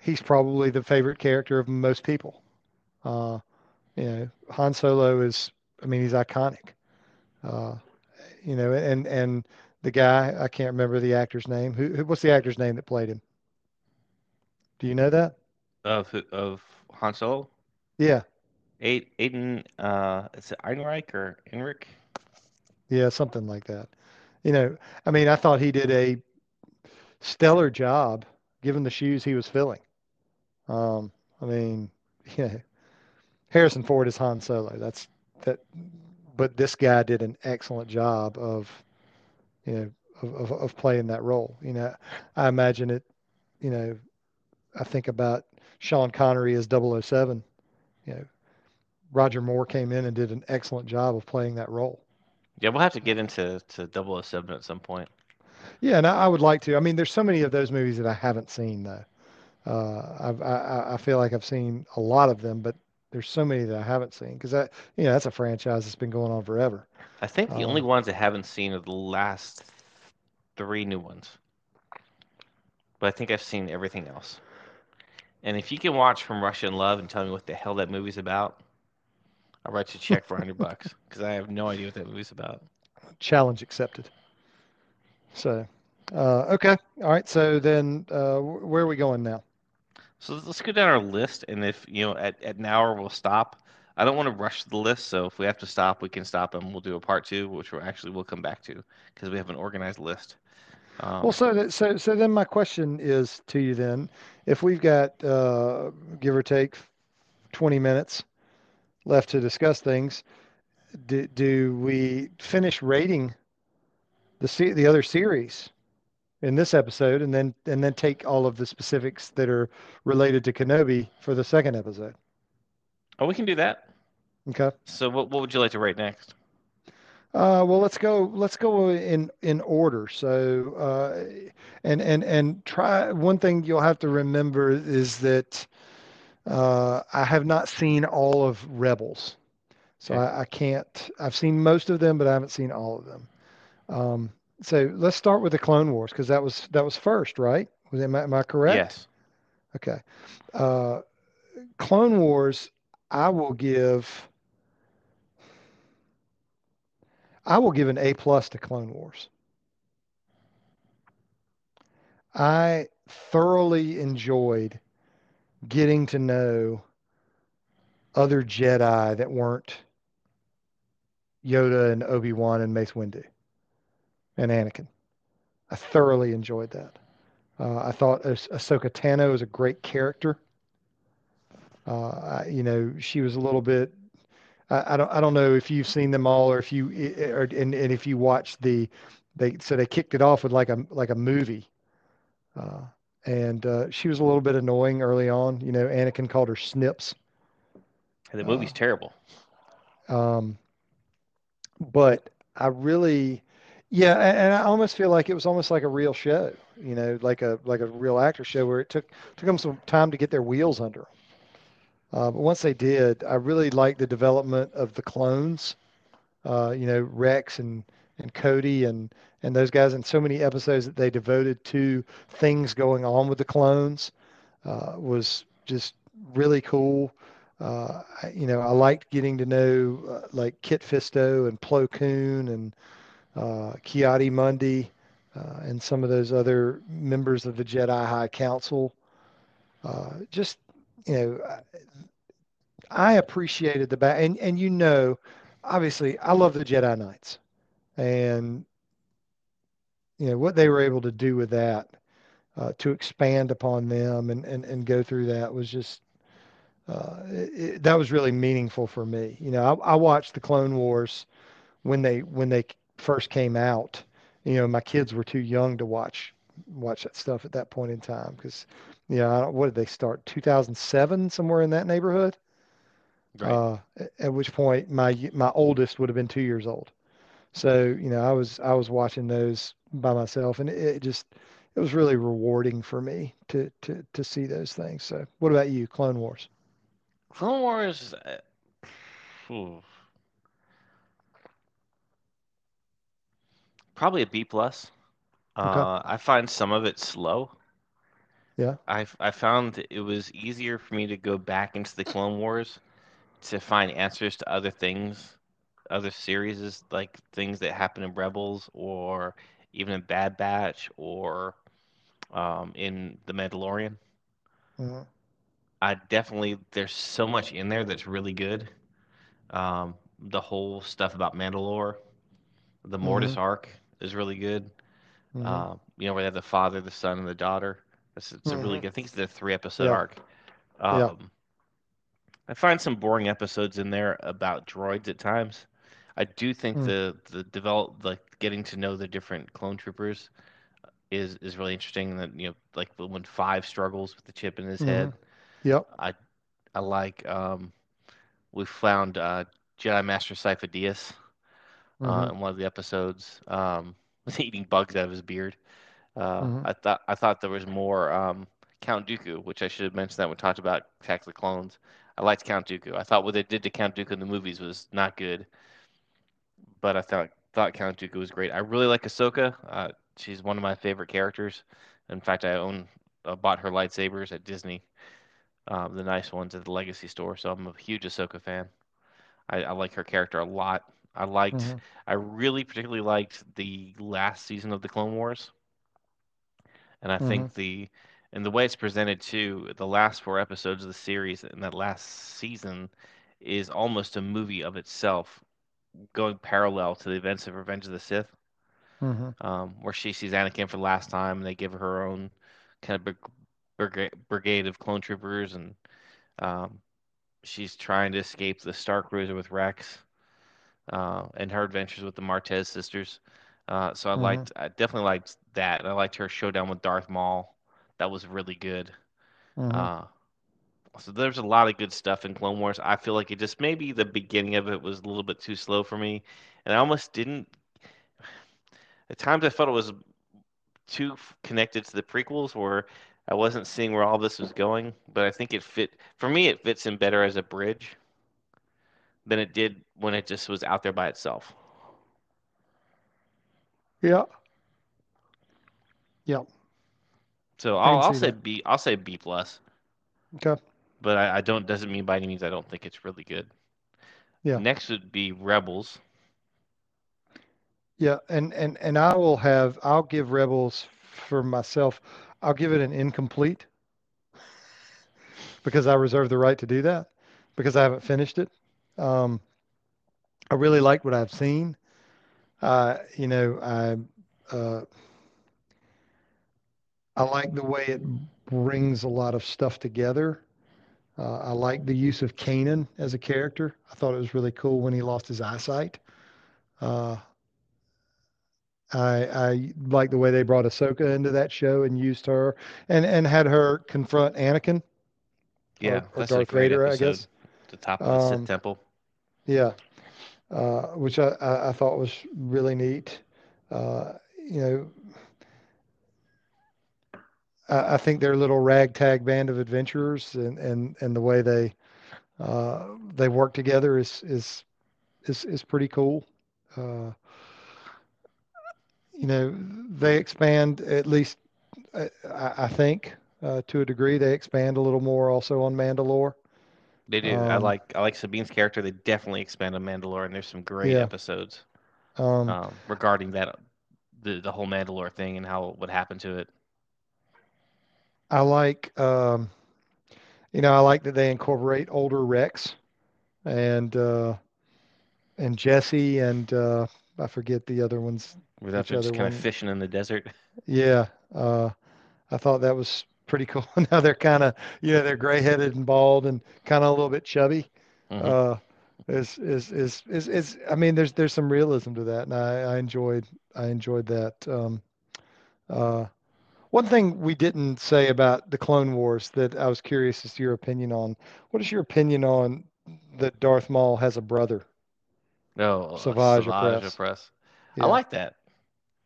he's probably the favorite character of most people. Uh, you know, Han Solo is, I mean, he's iconic. Uh, you know, and and the guy, I can't remember the actor's name. Who, who what's the actor's name that played him? Do you know that? Of of Han Solo, Yeah, Aid, Aiden, uh, is it Einreich or Enric? yeah, something like that. You know, I mean, I thought he did a stellar job given the shoes he was filling. Um, I mean, yeah, Harrison Ford is Han Solo. That's that, but this guy did an excellent job of, you know, of, of, of playing that role. You know, I imagine it, you know, I think about Sean Connery as 007. You know, Roger Moore came in and did an excellent job of playing that role. Yeah, we'll have to get into to 007 at some point. Yeah, and I, I would like to. I mean, there's so many of those movies that I haven't seen though. Uh, I've, I, I- feel like I've seen a lot of them, but there's so many that I haven't seen because that, you know, that's a franchise that's been going on forever. I think the only Um, ones I haven't seen are the last three new ones. But I think I've seen everything else. And if you can watch From Russia in Love and tell me what the hell that movie's about, I'll write you a check for a hundred bucks because I have no idea what that movie's about. Challenge accepted. So, uh, okay, all right. So then, uh, where are we going now? So let's- let's go down our list, and if you know at, at an hour we'll stop. I don't want to rush the list, so if we have to stop, we can stop, and we'll do a part two, which we're actually we'll come back to because we have an organized list. Um, Well, so that, so so then my question is to you then, if we've got uh, give or take 20 minutes left to discuss things, do, do we finish rating the se- the other series in this episode and then and then take all of the specifics that are related to Kenobi for the second episode? oh, we can do that. Okay. So what what would you like to rate next? Uh, well, let's go. Let's go in in order. So, uh, and and and try. One thing you'll have to remember is that uh, I have not seen all of Rebels, so Okay. I, I can't. I've seen most of them, but I haven't seen all of them. Um, so let's start with the Clone Wars because that was that was first, right? Was am I, am I correct? Yes. Okay. Uh, Clone Wars, I will give. I will give an A plus to Clone Wars. I thoroughly enjoyed getting to know other Jedi that weren't Yoda and Obi-Wan and Mace Windu and Anakin. I thoroughly enjoyed that. Uh, I thought Ah- Ahsoka Tano was a great character. Uh, I, you know, she was a little bit. I, I don't. I don't know if you've seen them all, or if you, or, and, and if you watched the, they so they kicked it off with like a like a movie Uh, and uh, she was a little bit annoying early on. You know, Anakin called her Snips. And the Uh, movie's terrible. um, but I really, yeah, a- and I almost feel like it was almost like a real show. You know, like a like a real actor show where it took took them some time to get their wheels under. Uh, but once they did, I really liked the development of the clones. Uh, you know, Rex and and Cody and and those guys, in so many episodes that they devoted to things going on with the clones uh, was just really cool. Uh, you know, I liked getting to know uh, like Kit Fisto and Plo Koon and uh, Ki-Adi-Mundi uh, and some of those other members of the Jedi High Council. Uh, just, you know, I appreciated the back, and and you know, obviously, I love the Jedi Knights, and you know what they were able to do with that uh, to expand upon them and and and go through that was just uh, it, that was really meaningful for me. You know, I, I watched the Clone Wars when they when they first came out. You know, my kids were too young to watch watch that stuff at that point in time because, you know, I don't, what did they start? 2007, somewhere in that neighborhood. Right. Uh, at at which point my my oldest would have been two years old. So, you know, I was I was watching those by myself, and it, it just it was really rewarding for me to to to see those things. So, what about you, Clone Wars? Clone Wars. Uh, probably a B plus. Okay. Uh, I find some of it slow. Yeah. I I found it was easier for me to go back into the Clone Wars to find answers to other things, other series, like things that happen in Rebels or even in Bad Batch or um, in The Mandalorian. hmm I definitely there's so much in there that's really good. Um, the whole stuff about Mandalore, the Mortis arc is really good. hmm Uh, you know, where they have the father, the son, and the daughter. It's, it's a really hmm good. I think it's the three episode Yeah. arc. Yeah. Um, I find some boring episodes in there about droids at times. I do think Mm. the the develop like getting to know the different clone troopers is is really interesting. That you know, like when Five struggles with the chip in his hmm head. Yep. I I like um, we found uh, Jedi Master Sifo Dyas uh, hmm in one of the episodes. Um, was eating bugs out of his beard. Uh, hmm I thought I thought there was more um, Count Dooku, which I should have mentioned that when we talked about Attack the Clones. I liked Count Dooku. I thought what they did to Count Dooku in the movies was not good, but I thought thought Count Dooku was great. I really like Ahsoka. Uh, she's one of my favorite characters. In fact, I own uh, bought her lightsabers at Disney, um, the nice ones at the Legacy store. So I'm a huge Ahsoka fan. I, I like her character a lot. I liked, hmm I really particularly liked the last season of the Clone Wars. And I hmm think the and the way it's presented too, the last four episodes of the series in that last season is almost a movie of itself, going parallel to the events of Revenge of the Sith, hmm um, where she sees Anakin for the last time, and they give her her own kind of brig- brigade, of clone troopers, and um, she's trying to escape the Star Cruiser with Rex, uh, and her adventures with the Martez sisters. Uh, so I hmm liked, I definitely liked that. And I liked her showdown with Darth Maul. That was really good. hmm Uh, So there's a lot of good stuff in Clone Wars. I feel like it just maybe the beginning of it was a little bit too slow for me, and I almost didn't. At times, I felt it was too connected to the prequels, where I wasn't seeing where all this was going. But I think it fit for me. It fits in better as a bridge than it did when it just was out there by itself. Yeah. Yeah. So I'll, I'll say that. B. I'll say B plus. Okay. But I, I, don't doesn't mean by any means I don't think it's really good. Yeah. Next would be Rebels. Yeah, and and and I will have I'll give Rebels for myself. I'll give it an incomplete because I reserve the right to do that because I haven't finished it. Um, I really like what I've seen. Uh, you know, I uh, I like the way it brings a lot of stuff together. Uh, I like the use of Kanan as a character. I thought it was really cool when he lost his eyesight. Uh, I, I like the way they brought Ahsoka into that show and used her and, and had her confront Anakin. Yeah, or, or Darth Vader, episode. I guess. The top of the um, Sith temple. Yeah, uh, which I, I, I, thought was really neat. Uh, you know, I, I think their little ragtag band of adventurers and, and, and the way they uh, they work together is is is is pretty cool. Uh, you know, they expand at least, uh, I, I think, uh, to a degree. They expand a little more also on Mandalore. They do. Um, I like I like Sabine's character. They definitely expand on Mandalore, and there's some great yeah. episodes um, um, regarding that the the whole Mandalore thing and how what happened to it. I like, um, you know, I like that they incorporate older Rex and uh, and Jesse and uh, I forget the other ones. Without just kind one. of fishing in the desert. Yeah, uh, I thought that was pretty cool. now they're kind of, you know, they're gray headed and bald and kind of a little bit chubby. Mm-hmm. Uh, is, is, is, is, is, I mean, there's, there's some realism to that. And I, I enjoyed, I enjoyed that. Um, uh, one thing we didn't say about the Clone Wars that I was curious as to your opinion on. What is your opinion on that Darth Maul has a brother? No, Savage, Savage Opress. Yeah. I like that.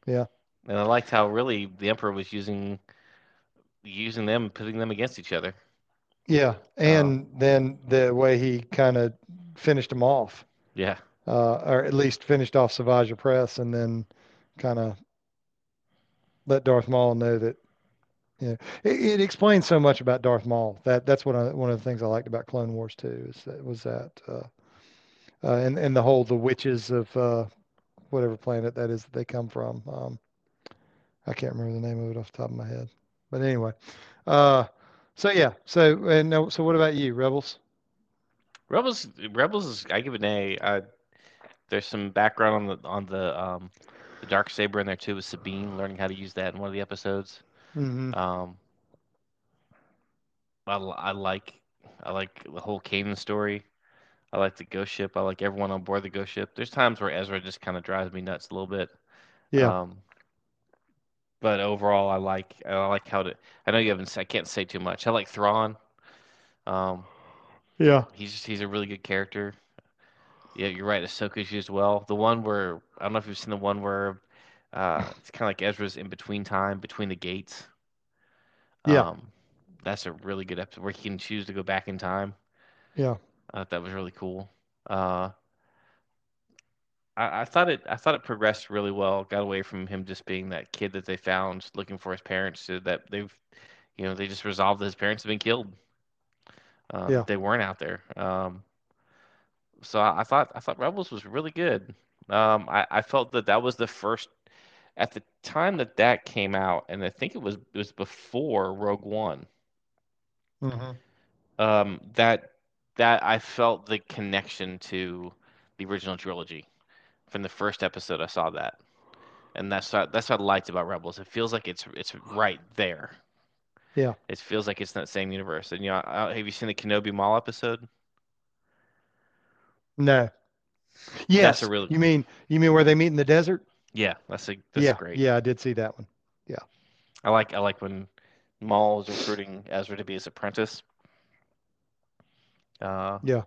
Yeah. And I liked how really the Emperor was using using them, putting them against each other. Yeah, and um, then the way he kind of finished them off. Yeah. Uh, or at least finished off Savage Opress, and then kind of let Darth Maul know that. Yeah, it, it, explains so much about Darth Maul. That that's what I, one of the things I liked about Clone Wars too. Is that was that, uh, uh, and and the whole the witches of uh, whatever planet that is that they come from. Um, I can't remember the name of it off the top of my head. But anyway, uh, so yeah, so and so what about you, Rebels? Rebels, Rebels is I give it an A. I, there's some background on the on the um, the dark saber in there too with Sabine learning how to use that in one of the episodes. Mm-hmm. Um, I, I like I like the whole Kanan story. I like the ghost ship. I like everyone on board the ghost ship. There's times where Ezra just kind of drives me nuts a little bit. Yeah. Um, but overall, I like I like how to. I know you haven't. I can't say too much. I like Thrawn. Um, yeah, he's just, he's a really good character. Yeah, you're right. Ahsoka's used well. The one where I don't know if you've seen the one where uh, it's kind of like Ezra's in between time between the gates. Yeah, um, that's a really good episode where he can choose to go back in time. Yeah, I thought that was really cool. Uh, I, I, thought it I thought it progressed really well. Got away from him just being that kid that they found looking for his parents to that they've you know, they just resolved that his parents have been killed. Um, yeah. They weren't out there. Um, so I, thought I thought Rebels was really good. Um, I, I felt that that was the first at the time that that came out, and I think it was it was before Rogue One. Mm-hmm. Um, that that I felt the connection to the original trilogy from the first episode. I saw that, and that's what, that's what I liked about Rebels. It feels like it's it's right there. Yeah, it feels like it's in that same universe. And you know, have you seen the Kenobi Maul episode? No. Yes. That's a really. You mean you mean where they meet in the desert? Yeah, that's a that's yeah, great. Yeah, I did see that one. Yeah. I like I like when Maul is recruiting Ezra to be his apprentice. Uh, Yeah.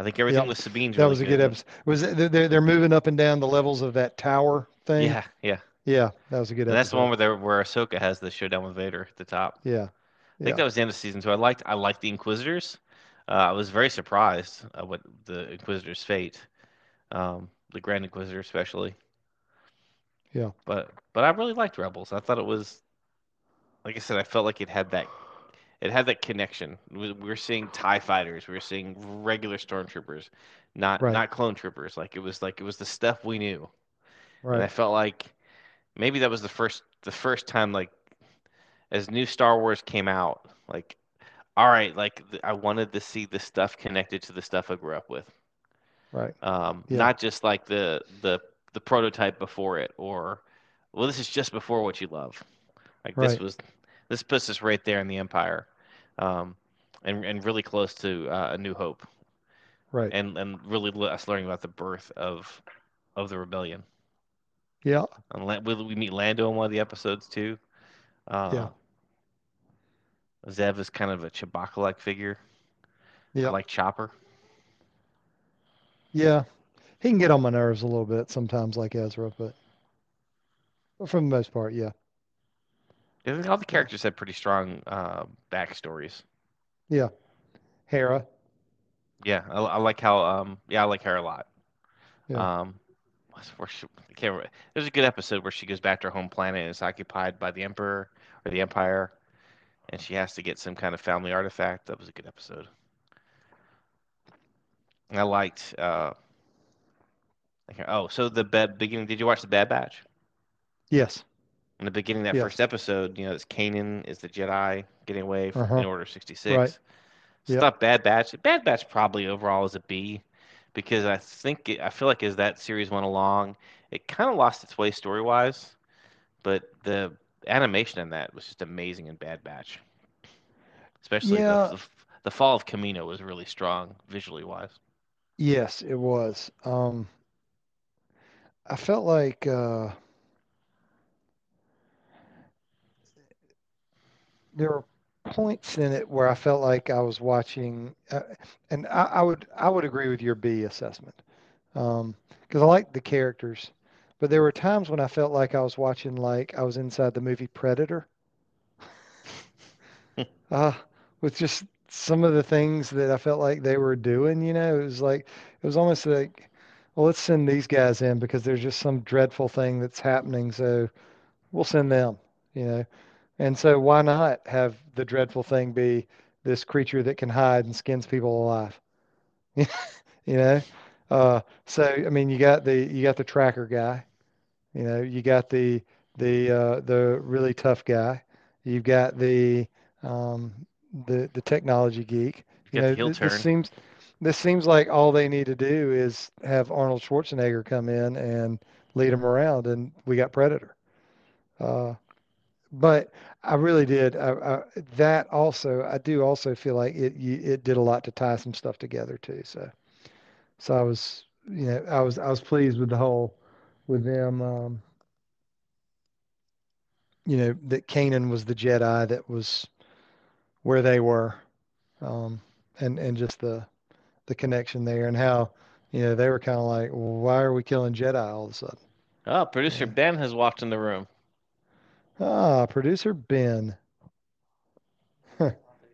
I think everything Yep. with Sabine's That really was a good good. episode. Was it, they're they're moving up and down the levels of that tower thing? Yeah, yeah. Yeah, that was a good And that's the one where they where Ahsoka has the showdown with Vader at the top. Yeah. I Yeah. think that was the end of season two. I liked I liked the Inquisitors. Uh, I was very surprised at what the Inquisitor's fate, um, the Grand Inquisitor especially. Yeah. But but I really liked Rebels. I thought it was, like I said, I felt like it had that it had that connection. We we were seeing Tie fighters. We were seeing regular stormtroopers, not Right. not clone troopers. Like it was like it was the stuff we knew. And I felt like maybe that was the first the first time like as new Star Wars came out, like all right, like I wanted to see the stuff connected to the stuff I grew up with. Right. Um, Yeah. not just like the the the prototype before it or well this is just before what you love. Like this was this puts us right there in the Empire. Um, and and really close to uh, A New Hope Right. and and really us learning about the birth of of the rebellion. Yeah. And we, we meet Lando in one of the episodes too. Uh, Yeah. Zeb is kind of a Chewbacca-like figure. Yeah. like Chopper. Yeah. He can get on my nerves a little bit sometimes, like Ezra, but for the most part, yeah. All the characters have pretty strong uh, backstories. Yeah. Hera. Yeah, I, I like how. Um, yeah, I like her a lot. Yeah. Um, where she, I can't remember. There's a good episode where she goes back to her home planet and is occupied by the Emperor or the Empire, and she has to get some kind of family artifact. That was a good episode. I liked. Uh, oh, so the bad beginning. Did you watch the Bad Batch? Yes. In the beginning, of that Yes. first episode, you know, it's Kanan is the Jedi getting away from, in Uh-huh. Order 66. Right. So Yep. not Bad Batch. Bad Batch probably overall is a B because I think it, I feel like as that series went along, it kind of lost its way story wise, but the animation in that was just amazing in Bad Batch. Especially Yeah. the, the the fall of Kamino was really strong visually wise. Yes, it was. Um, I felt like uh, there were points in it where I felt like I was watching, uh, and I, I would I would agree with your B assessment, um, because I like the characters, but there were times when I felt like I was watching like I was inside the movie Predator, uh, with just some of the things that I felt like they were doing. You know, it was like it was almost like, well, let's send these guys in because there's just some dreadful thing that's happening, so we'll send them. You know. And so why not have the dreadful thing be this creature that can hide and skins people alive? You know? Uh, so I mean, you got the you got the tracker guy, you know, you got the the uh, the really tough guy, you've got the um, the the technology geek. You You know, th- this turn. seems this seems like all they need to do is have Arnold Schwarzenegger come in and lead them around, and we got Predator. Uh, but I really did. I, I, that also, I do also feel like it you, it did a lot to tie some stuff together too. So, so I was, you know, I was I was pleased with the whole, with them. Um, you know, that Kanan was the Jedi that was where they were, um, and and just the the connection there and how, you know, they were kind of like, well, why are we killing Jedi all of a sudden? Oh, producer Yeah. Ben has walked in the room. Ah, producer Ben.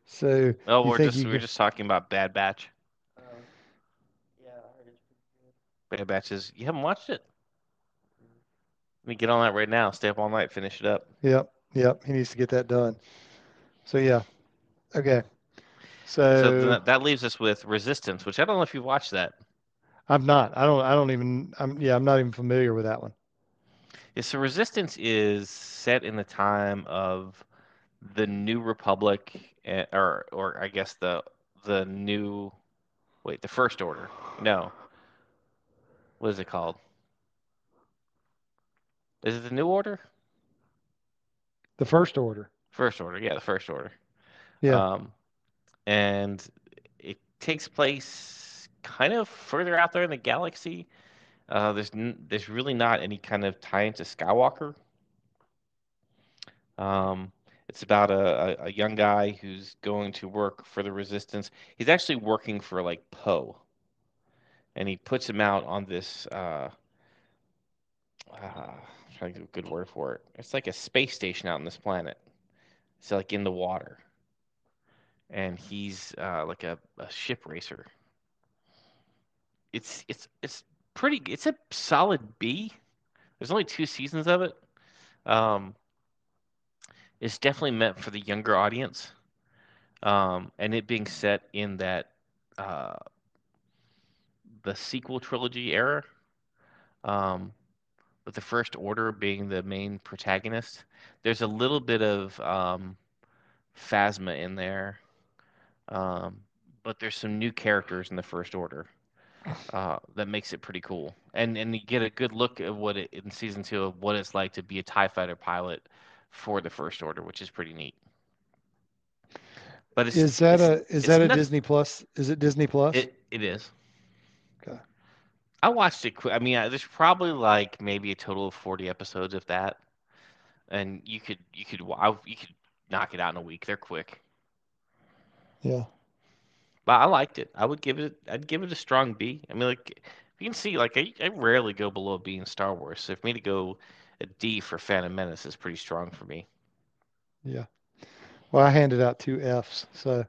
So Oh, we're just we are could- just talking about Bad Batch. Yeah, I heard it's pretty good. Bad Batch is you haven't watched it. Let me get on that right now. Stay up all night, finish it up. Yep, yep, he needs to get that done. So yeah, okay. So So that leaves us with Resistance, which I don't know if you've watched that. I'm not. I don't. I don't even. I'm. Yeah, I'm not even familiar with that one. Yeah, so Resistance is set in the time of the New Republic, eh, or or I guess the the new, wait, the First Order. No, what is it called? Is it the New Order? The First Order. First Order, yeah, the First Order. Yeah. Um, and it takes place kind of further out there in the galaxy. Uh, there's n- there's really not any kind of tie into Skywalker. Um, It's about a, a, a young guy who's going to work for the resistance. He's actually working for like Poe, and he puts him out on this. Uh, uh, trying a good word for it. It's like a space station out on this planet. It's like in the water, and he's uh, like a, a ship racer. It's it's it's pretty. It's a solid B. There's only two seasons of it. Um, it's definitely meant for the younger audience, um, and it being set in that uh, the sequel trilogy era, um, with the First Order being the main protagonist. There's a little bit of um, Phasma in there, um, but there's some new characters in the First Order uh, that makes it pretty cool. And and you get a good look at what it in season two of what it's like to be a Tie Fighter pilot for the First Order, which is pretty neat. But it's, Is that it's- a is that a not- Disney Plus? Is it Disney Plus? It it is. I watched it. I mean, I- there's probably like maybe a total of 40 episodes, if that. And you could you could I- you could knock it out in a week. They're quick. yeah. But I liked it. I would give it. I'd give it a strong B. I mean, like you can see, like I, I rarely go below B in Star Wars. So for me to go a D for Phantom Menace is pretty strong for me. Yeah. Well, I handed out two Fs, so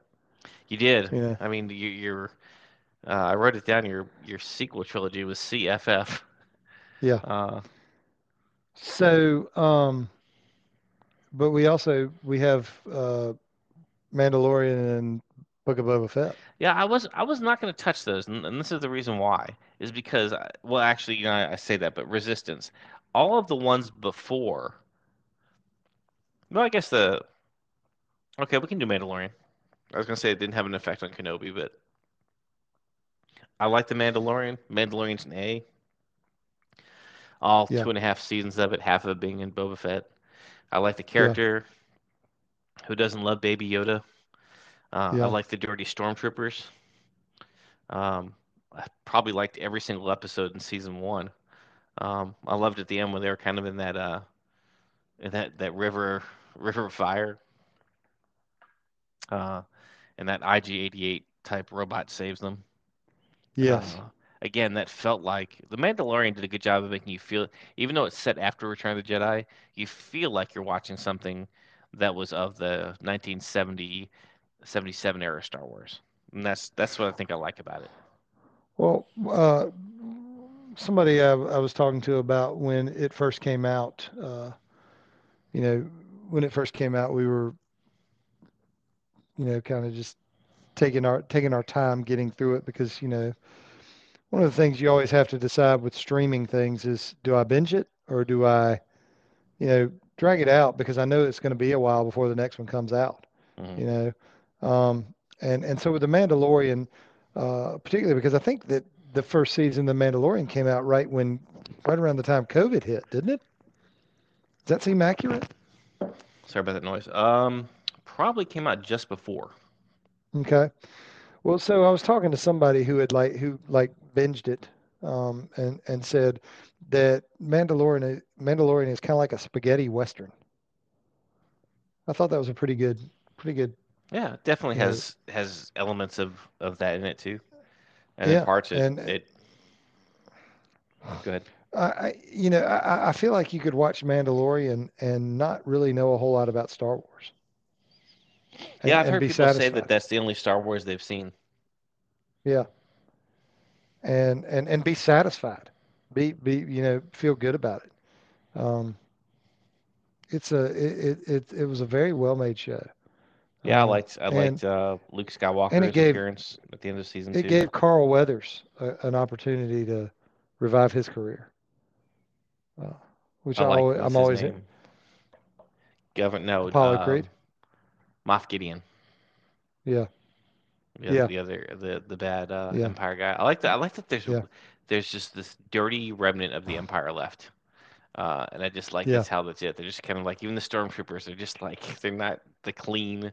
You did. Yeah. I mean, you, your uh, I wrote it down. Your your sequel trilogy was CFF. Yeah. Uh, So, um, but we also we have uh, Mandalorian and Book of Boba Fett. Yeah, I was I was not going to touch those, and, and this is the reason why is because I, well, actually, you know, I, I say that, but Resistance, all of the ones before. No, I guess the. Okay, we can do Mandalorian. I was going to say it didn't have an effect on Kenobi, but I like the Mandalorian. Mandalorian's an A. All Yeah. two and a half seasons of it, half of it being in Boba Fett. I like the character. Who doesn't love Baby Yoda? Uh, Yeah. I like the Dirty Stormtroopers. Um, I probably liked every single episode in season one. Um, I loved at the end when they were kind of in that uh, in that that river river of fire. Uh, and that IG-88 type robot saves them. Yes. Uh, again, that felt like the Mandalorian did a good job of making you feel, even though it's set after Return of the Jedi, you feel like you're watching something that was of the 1970, 77 era Star Wars. And that's that's what I think I like about it. Well, uh, somebody I, I was talking to about when it first came out, uh, you know, when it first came out, we were, you know, kind of just taking our taking our time getting through it because, you know, one of the things you always have to decide with streaming things is do I binge it or do I, you know, drag it out because I know it's going to be a while before the next one comes out Mhm. you know. Um, and and so with the Mandalorian, uh, particularly because I think that the first season of the Mandalorian came out right when right around the time COVID hit, didn't it? Does that seem accurate? Sorry about that noise. Um, probably came out just before. Okay. Well, so I was talking to somebody who had like who like binged it, um, and and said that Mandalorian Mandalorian is kind of like a spaghetti western. I thought that was a pretty good, pretty good. Yeah, it definitely has has elements of of that in it too. And Yeah, in parts it, and- it Go ahead. I, you know, I- I feel like you could watch Mandalorian and not really know a whole lot about Star Wars. And- Yeah, I've heard people say that that's the only Star Wars they've seen. Yeah. And and and be satisfied. Be be you know feel good about it. Um, it's a it it it, was a very well made show. Yeah, I Um, liked I and liked uh, Luke Skywalker's gave- appearance at the end of season it two. gave Carl Weathers a, an opportunity to revive his career. Uh, which I, I like always, what's I'm his always name? Govern no Apollo um, Creed. Moff Gideon. yeah The, Yeah. the other the the bad uh, Yeah. Empire guy. I like that. I like that. There's Yeah. there's just this dirty remnant of the Empire left, uh, and I just like Yeah. that's how that's it. They're just kind of like even the stormtroopers. They're just like they're not the clean,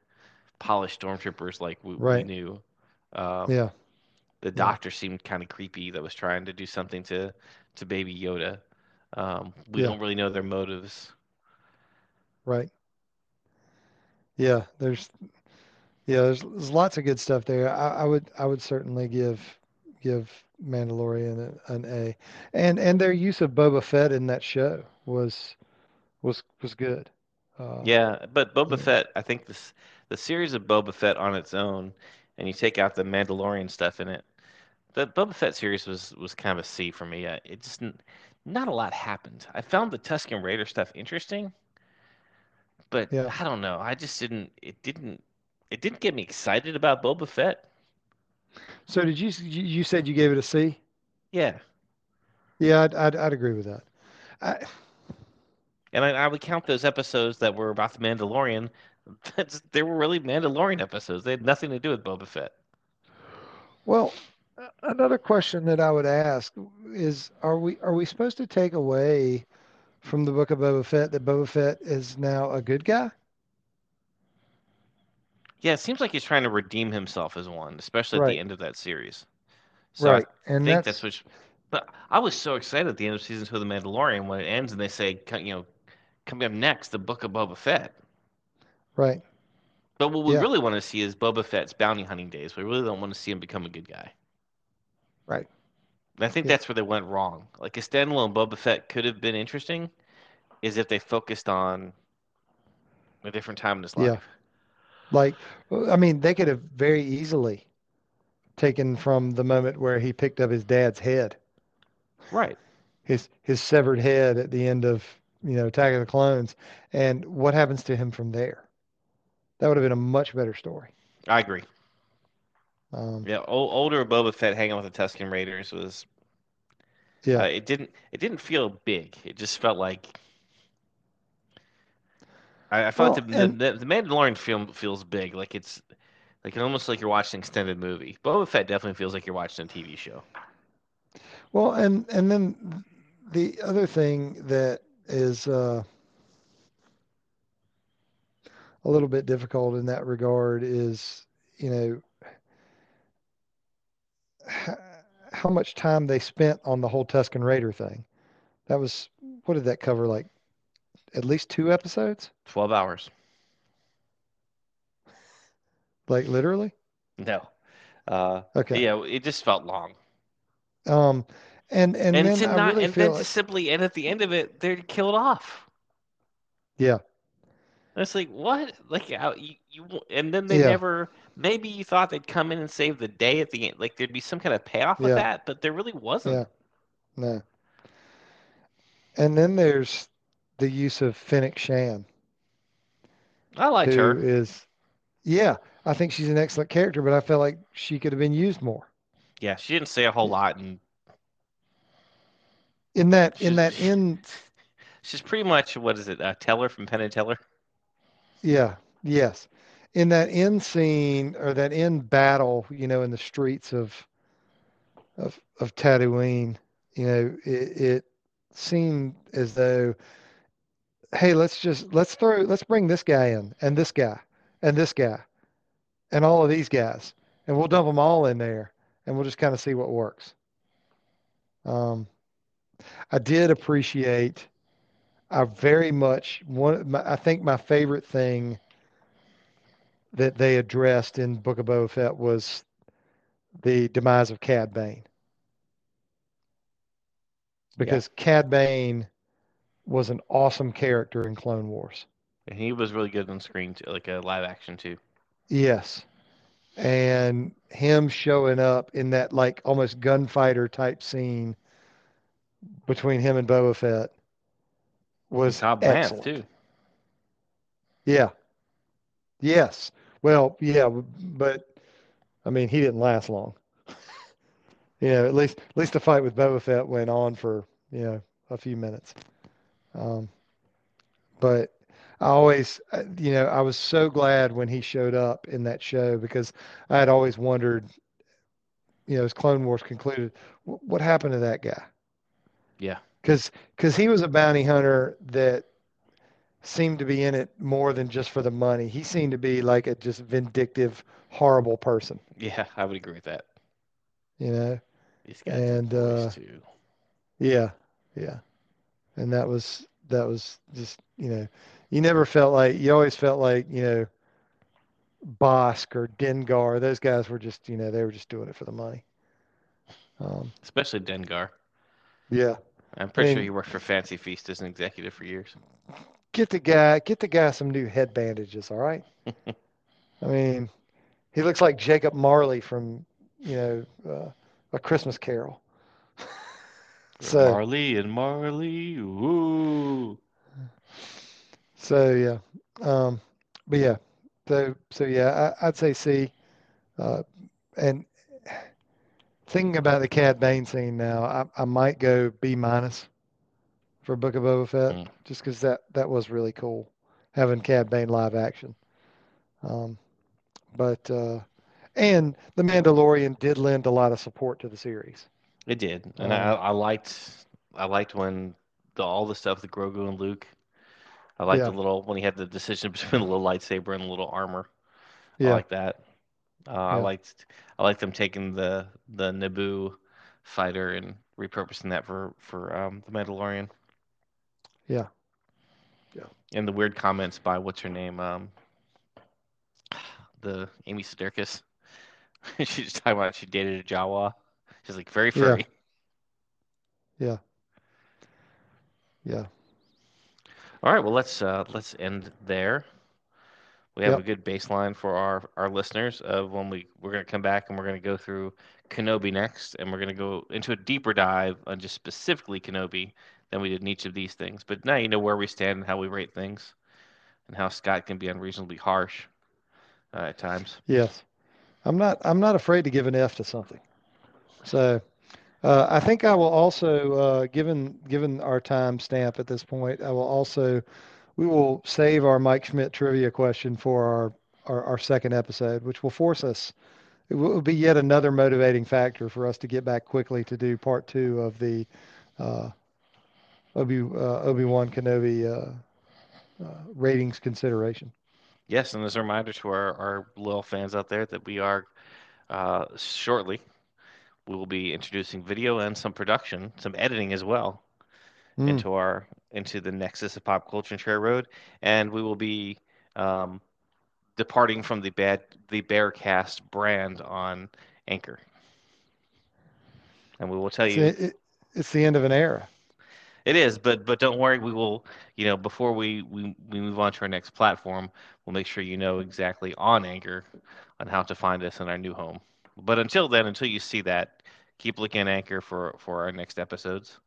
polished stormtroopers like we, we knew. Um, yeah the doctor seemed kind of creepy that was trying to do something to to baby yoda um, we Yeah. don't really know their motives right. Yeah, there's yeah, there's, there's lots of good stuff there. I, I would I would certainly give give Mandalorian an, an A, and and their use of Boba Fett in that show was was was good. Uh, Yeah, but Boba yeah, Fett, I think this the series of Boba Fett on its own, and you take out the Mandalorian stuff in it, the Boba Fett series was was kind of a C for me. Uh, It just not a lot happened. I found the Tusken Raider stuff interesting, but yeah. I don't know. I just didn't. It didn't. It didn't get me excited about Boba Fett. So did you you said you gave it a C? Yeah, Yeah, I'd I'd, I'd agree with that. I, and I, I would count those episodes that were about the Mandalorian. That's, they were really Mandalorian episodes. They had nothing to do with Boba Fett. well, another question that I would ask is, are we are we supposed to take away from the book of Boba Fett that Boba Fett is now a good guy? Yeah, it seems like he's trying to redeem himself as one, especially at the end of that series. So I right. And think that's that's what. But I was so excited at the end of season two of The Mandalorian when it ends and they say, you know, coming up next, the Book of Boba Fett. right. But what we Yeah, really want to see is Boba Fett's bounty hunting days. We really don't want to see him become a good guy. right. I think Yeah, that's where they went wrong. Like a standalone Boba Fett could have been interesting, is if they focused on a different time in his life. yeah. Like, I mean, they could have very easily taken from the moment where he picked up his dad's head, Right. his his severed head at the end of, you know, Attack of the Clones, and what happens to him from there. That would have been a much better story. I agree. Um, Yeah, o- older Boba Fett hanging with the Tusken Raiders was uh, yeah, it didn't it didn't feel big. It just felt like I, I felt well, the, the and the the Mandalorian film feels big, like it's like almost like you're watching an extended movie. Boba Fett definitely feels like you're watching a TV show. well, and and then the other thing that is uh, a little bit difficult in that regard is, you know, how much time they spent on the whole Tusken Raider thing. That was, what did that cover? Like at least two episodes? Twelve hours. Like literally? No. Uh, Okay. yeah, it just felt long. Um, and and And then to I not really and then to simply and at the end of it, they're killed off. yeah, And it's like what? Like how you, you and then they yeah, never. Maybe you thought they'd come in and save the day at the end. Like there'd be some kind of payoff with yeah, that, but there really wasn't. yeah, no. And then there's the use of Fennec Shand, I liked who her. is, yeah, I think she's an excellent character, but I felt like she could have been used more. Yeah, she didn't say a whole lot, and In that in that end, she's pretty much what is it? Uh, Teller from Penn and Teller. yeah, yes. In that end scene or that end battle, you know, in the streets of of of Tatooine, you know, it, it seemed as though, hey, let's just let's throw let's bring this guy in and this guy and this guy and all of these guys and we'll dump them all in there and we'll just kind of see what works. Um, I did appreciate. I very much one. I think my favorite thing that they addressed in Book of Boba Fett was the demise of Cad Bane Yeah, because Cad Bane was an awesome character in Clone Wars. and he was really good on screen too, like a live action too. Yes. And him showing up in that like almost gunfighter type scene between him and Boba Fett was Vanth excellent. too. Yeah. Yes. Well, yeah, but I mean, he didn't last long. You know, at least at least the fight with Boba Fett went on for, you know, a few minutes. Um, but I always, uh, you know, I was so glad when he showed up in that show because I had always wondered, you know, as Clone Wars concluded, what happened to that guy? Yeah, Because because he was a bounty hunter that seemed to be in it more than just for the money. He seemed to be like a just vindictive, horrible person, yeah, I would agree with that. you know? He's got And uh, too. yeah, yeah. And that was that was just, you know, you never felt like you always felt like, you know, Bossk or Dengar. Those guys were just, you know, they were just doing it for the money. Um, Especially Dengar. yeah, I'm pretty sure he worked for Fancy Feast as an executive for years. Get the guy, get the guy some new head bandages. All right. I mean, he looks like Jacob Marley from, you know, uh, A Christmas Carol. so, Marley and Marley. Ooh. so yeah. Um, but yeah, so so yeah, I, I'd say C. Uh, and thinking about the Cad Bane scene now, I, I might go B minus for Book of Boba Fett, Mm. just because that that was really cool having Cad Bane live action. Um, but uh, and the Mandalorian did lend a lot of support to the series. It did, and I, Um, I liked I liked when the, all the stuff with Grogu and Luke. I liked Yeah. the little when he had the decision between the little lightsaber and the little armor. I Yeah, like that. Uh, I liked I liked them taking the the Naboo fighter and repurposing that for for um, the Mandalorian. Yeah. Yeah. And the weird comments by what's her name, um, the Amy Sedaris. She's talking about she dated a Jawa. She's like very Yeah. furry. yeah, yeah. All right, well let's uh, let's end there. We have Yep. a good baseline for our our listeners of when we we're gonna come back and we're gonna go through Kenobi next, and we're gonna go into a deeper dive on just specifically Kenobi than we did in each of these things. But now you know where we stand and how we rate things, and how Scott can be unreasonably harsh uh, at times. Yes. I'm not I'm not afraid to give an F to something. So uh, I think I will also uh, given given our time stamp at this point, I will also we will save our Mike Schmidt trivia question for our our, our second episode, which will force us it will be yet another motivating factor for us to get back quickly to do part two of the uh, Obi uh, Obi Wan Kenobi uh, uh, ratings consideration. Yes, and as a reminder to our, our loyal fans out there that we are uh, shortly, we will be introducing video and some production, some editing as well Mm, into our into the nexus of pop culture and Cherry Road, and we will be um, departing from the bad the Bearcast brand on Anchor, and we will tell you it, it's the end of an era. It is, but but don't worry, we will, you know, before we, we, we move on to our next platform, we'll make sure you know exactly on Anchor on how to find us in our new home. But until then, until you see that, keep looking at Anchor for for our next episodes.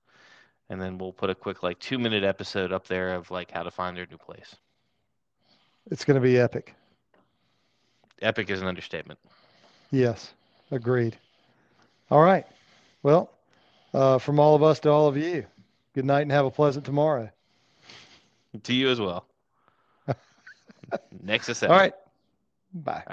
And then we'll put a quick like two minute episode up there of like how to find their new place. It's going to be epic. Epic is an understatement. Yes, agreed. All right. Well, uh, from all of us to all of you, good night and have a pleasant tomorrow. To you as well. Next All out. right. Bye.